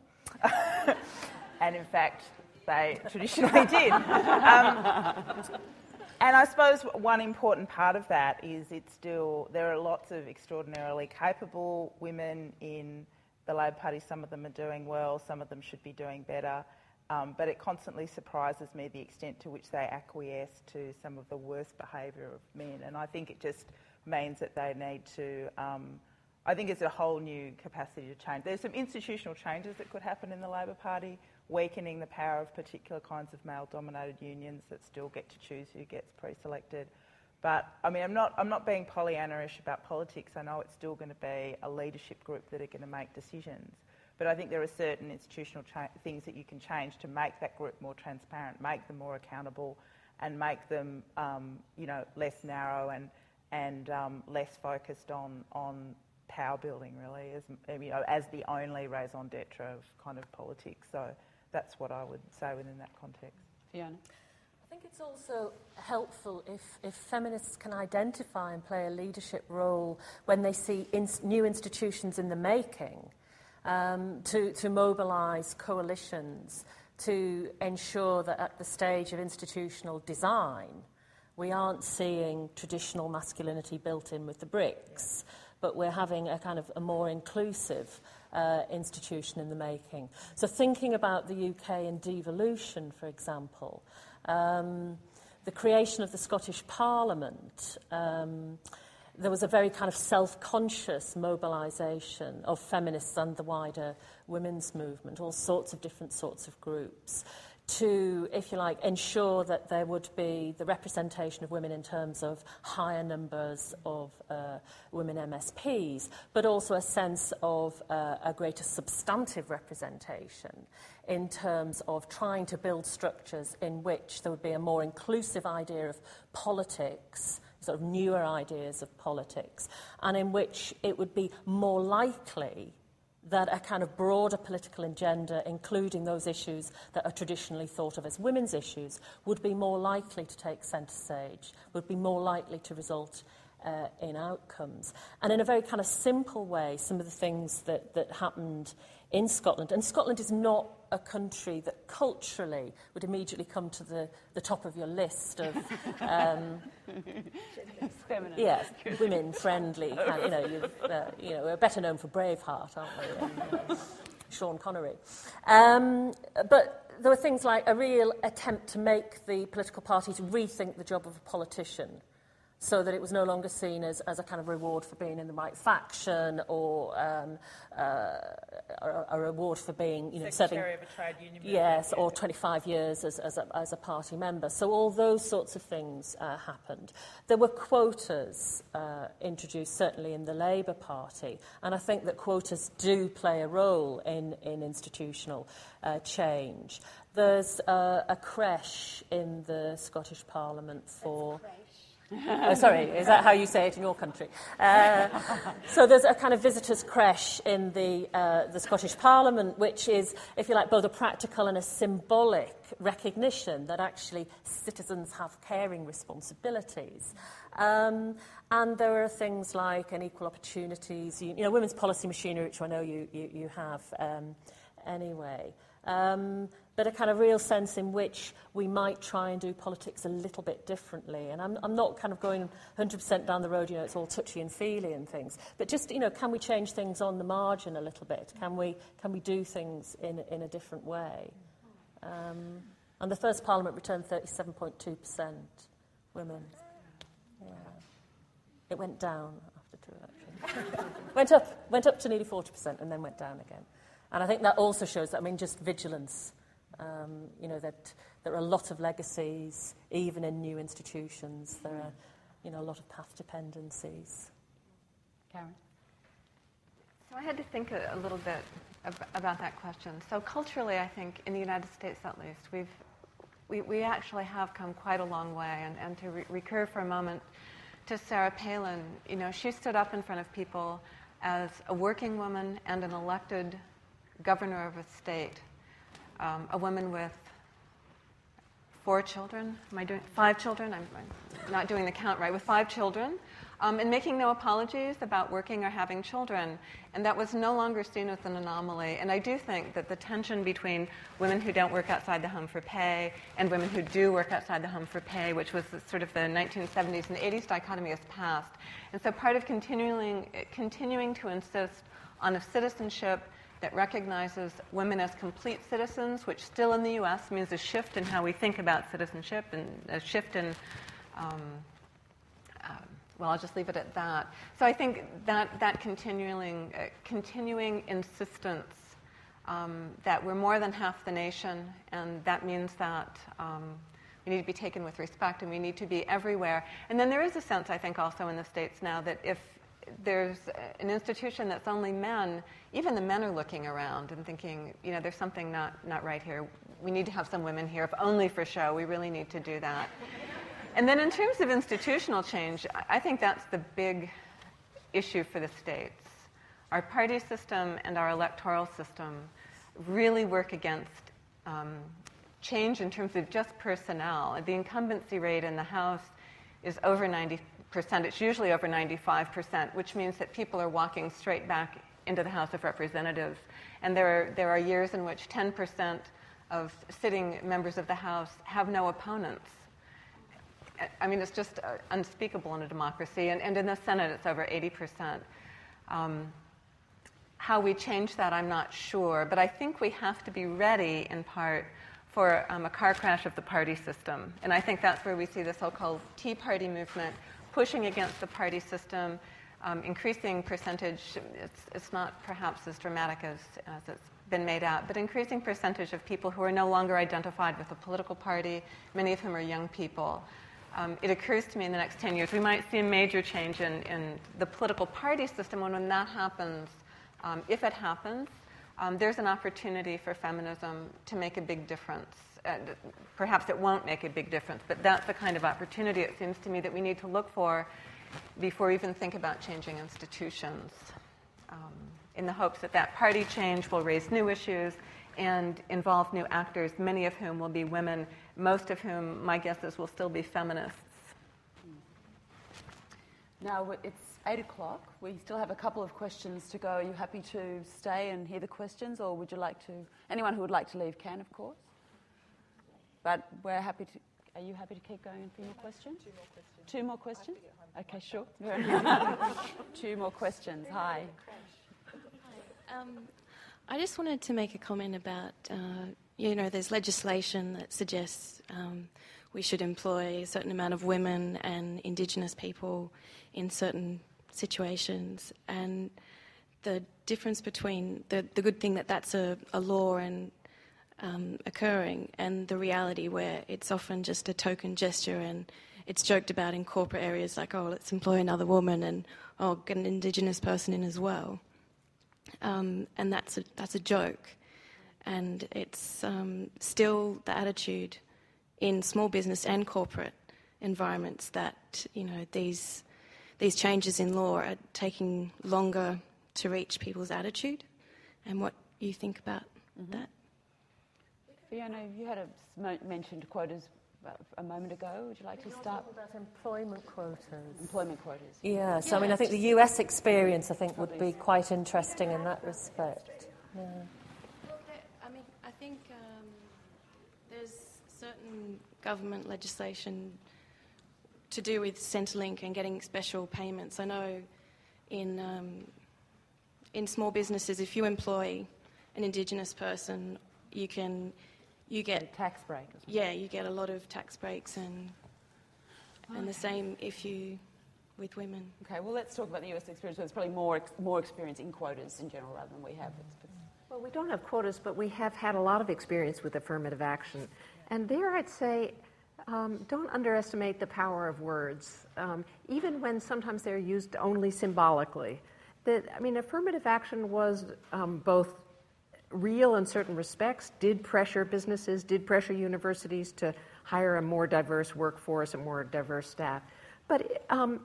[laughs] and in fact, they traditionally [laughs] did. Um, and I suppose one important part of that is it's still, there are lots of extraordinarily capable women in the Labor Party, some of them are doing well, some of them should be doing better. Um, but it constantly surprises me the extent to which they acquiesce to some of the worst behaviour of men. And I think it just means that they need to, um, I think it's a whole new capacity to change. There's some institutional changes that could happen in the Labor Party, weakening the power of particular kinds of male dominated unions that still get to choose who gets pre selected. But I mean, I'm not, I'm not being Pollyanna-ish about politics. I know it's still going to be a leadership group that are going to make decisions. But I think there are certain institutional cha- things that you can change to make that group more transparent, make them more accountable, and make them, um, you know, less narrow and and um, less focused on on power building, really, as you know, as the only raison d'être of kind of politics. So that's what I would say within that context. Fiona think it's also helpful if, if feminists can identify and play a leadership role when they see new institutions in the making um, to, to mobilise coalitions to ensure that at the stage of institutional design we aren't seeing traditional masculinity built in with the bricks, but we're having a kind of a more inclusive uh, institution in the making. So thinking about the UK and devolution, for example, um, the creation of the Scottish Parliament, um, there was a very kind of self-conscious mobilisation of feminists and the wider women's movement, all sorts of different sorts of groups to, if you like, ensure that there would be the representation of women in terms of higher numbers of uh, women MSPs, but also a sense of uh, a greater substantive representation in terms of trying to build structures in which there would be a more inclusive idea of politics sort of newer ideas of politics, and in which it would be more likely that a kind of broader political agenda, including those issues that are traditionally thought of as women's issues, would be more likely to take centre stage, would be more likely to result uh, in outcomes. And in a very kind of simple way, some of the things that, that happened in Scotland, and Scotland is not a country that culturally would immediately come to the, the top of your list of [laughs] um, yes, women friendly. [laughs] you know, uh, you know, we're better known for Braveheart, aren't we? And, [laughs] uh, Sean Connery. Um, but there were things like a real attempt to make the political parties rethink the job of a politician so that it was no longer seen as, as a kind of reward for being in the right faction or um, uh, a, a reward for being, you know, Secretary serving... of a trade union Yes, or 25 years as, as, a, as a party member. So all those sorts of things uh, happened. There were quotas uh, introduced, certainly in the Labour Party, and I think that quotas do play a role in, in institutional uh, change. There's uh, a creche in the Scottish Parliament for [laughs] oh, sorry, is that how you say it in your country? Uh, so there's a kind of visitors' creche in the, uh, the Scottish Parliament, which is, if you like, both a practical and a symbolic recognition that actually citizens have caring responsibilities. Um, and there are things like an equal opportunities, you, you know, women's policy machinery, which I know you, you, you have. Um, anyway. Um, but a kind of real sense in which we might try and do politics a little bit differently. And I'm, I'm not kind of going 100% down the road, you know, it's all touchy and feely and things. But just, you know, can we change things on the margin a little bit? Can we, can we do things in, in a different way? Um, and the first parliament returned 37.2% women. Yeah. It went down after two elections. [laughs] went up, went up to nearly 40% and then went down again. And I think that also shows that, I mean, just vigilance um, you know, that there are a lot of legacies, even in new institutions. There are, you know, a lot of path dependencies. Karen? So I had to think a, a little bit ab- about that question. So culturally, I think, in the United States at least, we've, we, we actually have come quite a long way. And, and to re- recur for a moment to Sarah Palin, you know, she stood up in front of people as a working woman and an elected governor of a state um, a woman with four children. Am I doing five children? I'm, I'm not doing the count right. With five children, um, and making no apologies about working or having children, and that was no longer seen as an anomaly. And I do think that the tension between women who don't work outside the home for pay and women who do work outside the home for pay, which was sort of the 1970s and 80s dichotomy, has passed. And so part of continuing continuing to insist on a citizenship that recognizes women as complete citizens, which still in the US means a shift in how we think about citizenship and a shift in, um, uh, well, I'll just leave it at that. So I think that, that continuing, uh, continuing insistence um, that we're more than half the nation, and that means that. Um, we need to be taken with respect and we need to be everywhere. And then there is a sense, I think, also in the States now that if there's an institution that's only men, even the men are looking around and thinking, you know, there's something not, not right here. We need to have some women here, if only for show. We really need to do that. and then in terms of institutional change, I think that's the big issue for the states. Our party system and our electoral system really work against um, change in terms of just personnel. The incumbency rate in the House is over 90 percent. It's usually over 95%, which means that people are walking straight back into the House of Representatives. And there are, there are years in which 10% of sitting members of the House have no opponents. I mean, it's just uh, unspeakable in a democracy. And, and in the Senate, it's over 80%. Um, how we change that, I'm not sure. But I think we have to be ready, in part, for um, a car crash of the party system. And I think that's where we see this so called Tea Party movement, pushing against the party system, um, increasing percentage, it's, it's not perhaps as dramatic as, as it's been made out, but increasing percentage of people who are no longer identified with a political party, many of whom are young people. Um, it occurs to me in the next 10 years we might see a major change in, in the political party system. And when that happens, um, if it happens, um, there's an opportunity for feminism to make a big difference perhaps it won't make a big difference, but that's the kind of opportunity it seems to me that we need to look for before we even think about changing institutions. Um, in the hopes that that party change will raise new issues and involve new actors, many of whom will be women, most of whom, my guess is, will still be feminists. Now it's eight o'clock. We still have a couple of questions to go. Are you happy to stay and hear the questions, or would you like to? Anyone who would like to leave can, of course. But we're happy to. Are you happy to keep going for more questions? Two more questions. Two more questions? Okay, sure. [laughs] [laughs] Two more questions. Hi. Um, I just wanted to make a comment about, uh, you know, there's legislation that suggests um, we should employ a certain amount of women and Indigenous people in certain situations, and the difference between the, the good thing that that's a, a law and um, occurring, and the reality where it's often just a token gesture and it's joked about in corporate areas like, oh, let's employ another woman and oh, get an Indigenous person in as well. Um, and that's a, that's a joke. And it's um, still the attitude in small business and corporate environments that, you know, these, these changes in law are taking longer to reach people's attitude and what you think about mm-hmm. that. Fiona, you had a mentioned quotas a moment ago. Would you like to start? About employment quotas. Employment quotas. Yeah, so I mean, I think the US experience, I think, would be quite interesting in that respect. Yeah. Well, I mean, I think um, there's certain government legislation to do with Centrelink and getting special payments. I know in um, in small businesses, if you employ an Indigenous person, you can you get a tax break. Yeah, you get a lot of tax breaks and and the same if you with women. Okay, well, let's talk about the US experience. There's probably more, more experience in quotas in general rather than we have. Well, we don't have quotas, but we have had a lot of experience with affirmative action. And there I'd say, um, don't underestimate the power of words, um, even when sometimes they're used only symbolically. That, I mean, affirmative action was um, both real in certain respects, did pressure businesses, did pressure universities to hire a more diverse workforce, a more diverse staff. But um,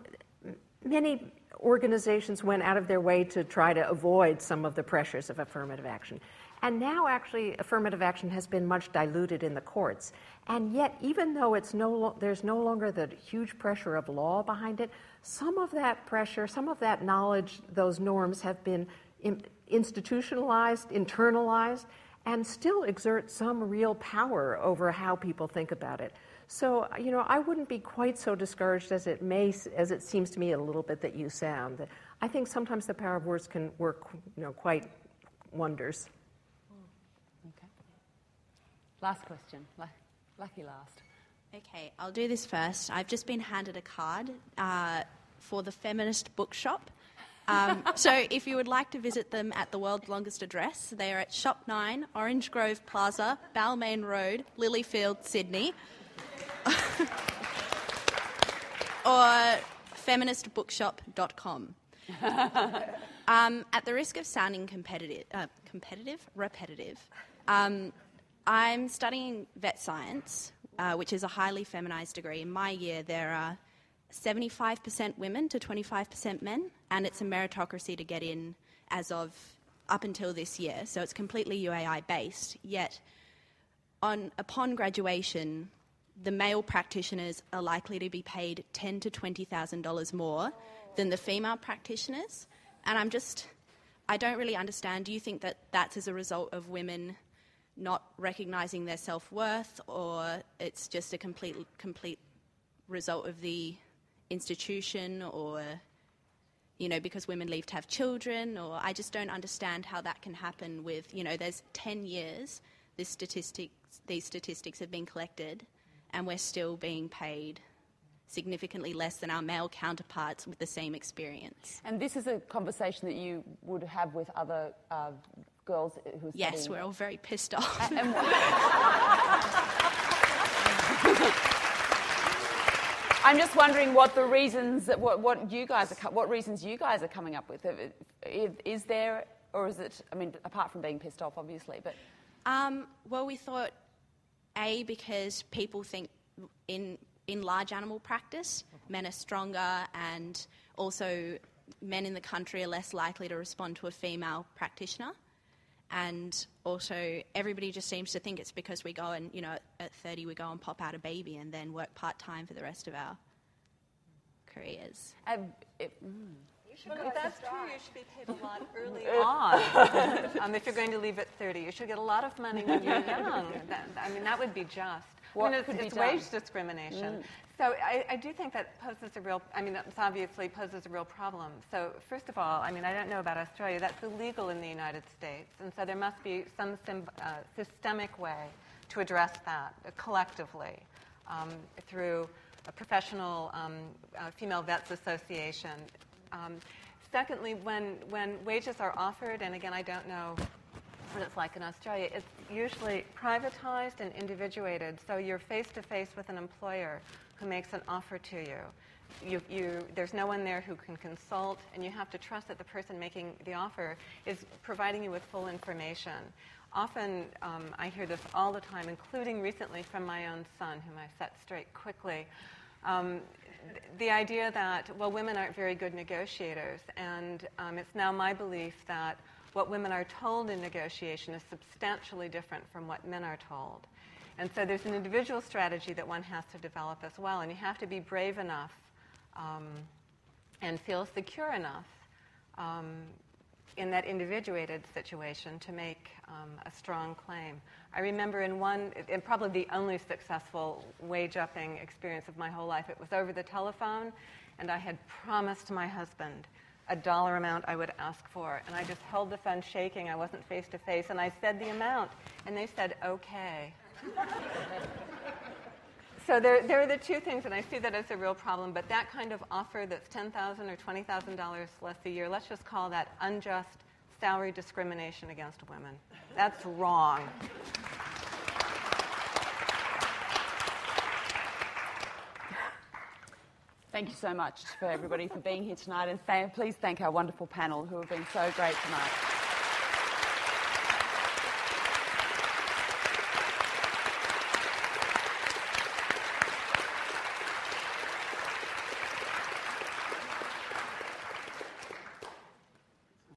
many organizations went out of their way to try to avoid some of the pressures of affirmative action. And now, actually, affirmative action has been much diluted in the courts. And yet, even though it's no there's no longer the huge pressure of law behind it, some of that pressure, some of that knowledge, those norms have been institutionalized, internalized, and still exert some real power over how people think about it. So, you know, I wouldn't be quite so discouraged as it may, as it seems to me a little bit that you sound. I think sometimes the power of words can work, you know, quite wonders. Okay. Last question. Lucky last. Okay, I'll do this first. I've just been handed a card uh, for the Feminist Bookshop. Um, so, if you would like to visit them at the world's longest address, they are at Shop 9, Orange Grove Plaza, Balmain Road, Lilyfield, Sydney. [laughs] or feministbookshop.com. um, at the risk of sounding competitive, uh, competitive, repetitive, um, I'm studying vet science, uh, which is a highly feminized degree. In my year, there are 75% women to 25% men, and it's a meritocracy to get in as of up until this year. So it's completely UAI based. Yet, on upon graduation, the male practitioners are likely to be paid ten to twenty thousand dollars more than the female practitioners, and I'm just, I don't really understand. Do you think that that's as a result of women not recognizing their self worth, or it's just a complete complete result of the institution, or you know, because women leave to have children, or I just don't understand how that can happen with, you know, there's 10 years this statistics, these statistics have been collected, and we're still being paid significantly less than our male counterparts with the same experience. And this is a conversation that you would have with other uh, girls who. Yes, studying. we're all very pissed off. [laughs] [laughs] I'm just wondering what the reasons that what, what you guys are what reasons you guys are coming up with. Is there or is it? I mean, apart from being pissed off, obviously, but. Um, well, we thought a, because people think in, in large animal practice, men are stronger, and also men in the country are less likely to respond to a female practitioner. And also, everybody just seems to think it's because we go and, you know, at 30 we go and pop out a baby and then work part time for the rest of our careers. Um, it, mm. Well, that's true. You should be paid a lot early [laughs] on. um, if you're going to leave at 30, you should get a lot of money when you're young. That, I mean, that would be just. What I mean, it's, could it's be wage done? discrimination. Mm. So I, I, do think that poses a real. I mean, it's obviously poses a real problem. So first of all, I mean, I don't know about Australia. That's illegal in the United States, and so there must be some sim, uh, systemic way to address that collectively um, through a professional um, uh, female vets association um, secondly, when, when wages are offered, and again, I don't know what it's like in Australia, it's usually privatized and individuated. So you're face to face with an employer who makes an offer to you. You, you, there's no one there who can consult, and you have to trust that the person making the offer is providing you with full information. Often, um, I hear this all the time, including recently from my own son, whom I set straight quickly. Um, the idea that, well, women aren't very good negotiators, and um, it's now my belief that what women are told in negotiation is substantially different from what men are told. And so there's an individual strategy that one has to develop as well, and you have to be brave enough um, and feel secure enough um, in that individuated situation to make um, a strong claim. I remember in one, and probably the only successful wage upping experience of my whole life, it was over the telephone, and I had promised my husband a dollar amount I would ask for. And I just held the phone shaking. I wasn't face to face. And I said the amount. And they said, okay. [laughs] so there, there are the two things, and I see that as a real problem. But that kind of offer that's $10,000 or $20,000 less a year, let's just call that unjust salary discrimination against women. That's wrong. Thank you so much for everybody for being here tonight, and th- please thank our wonderful panel who have been so great tonight.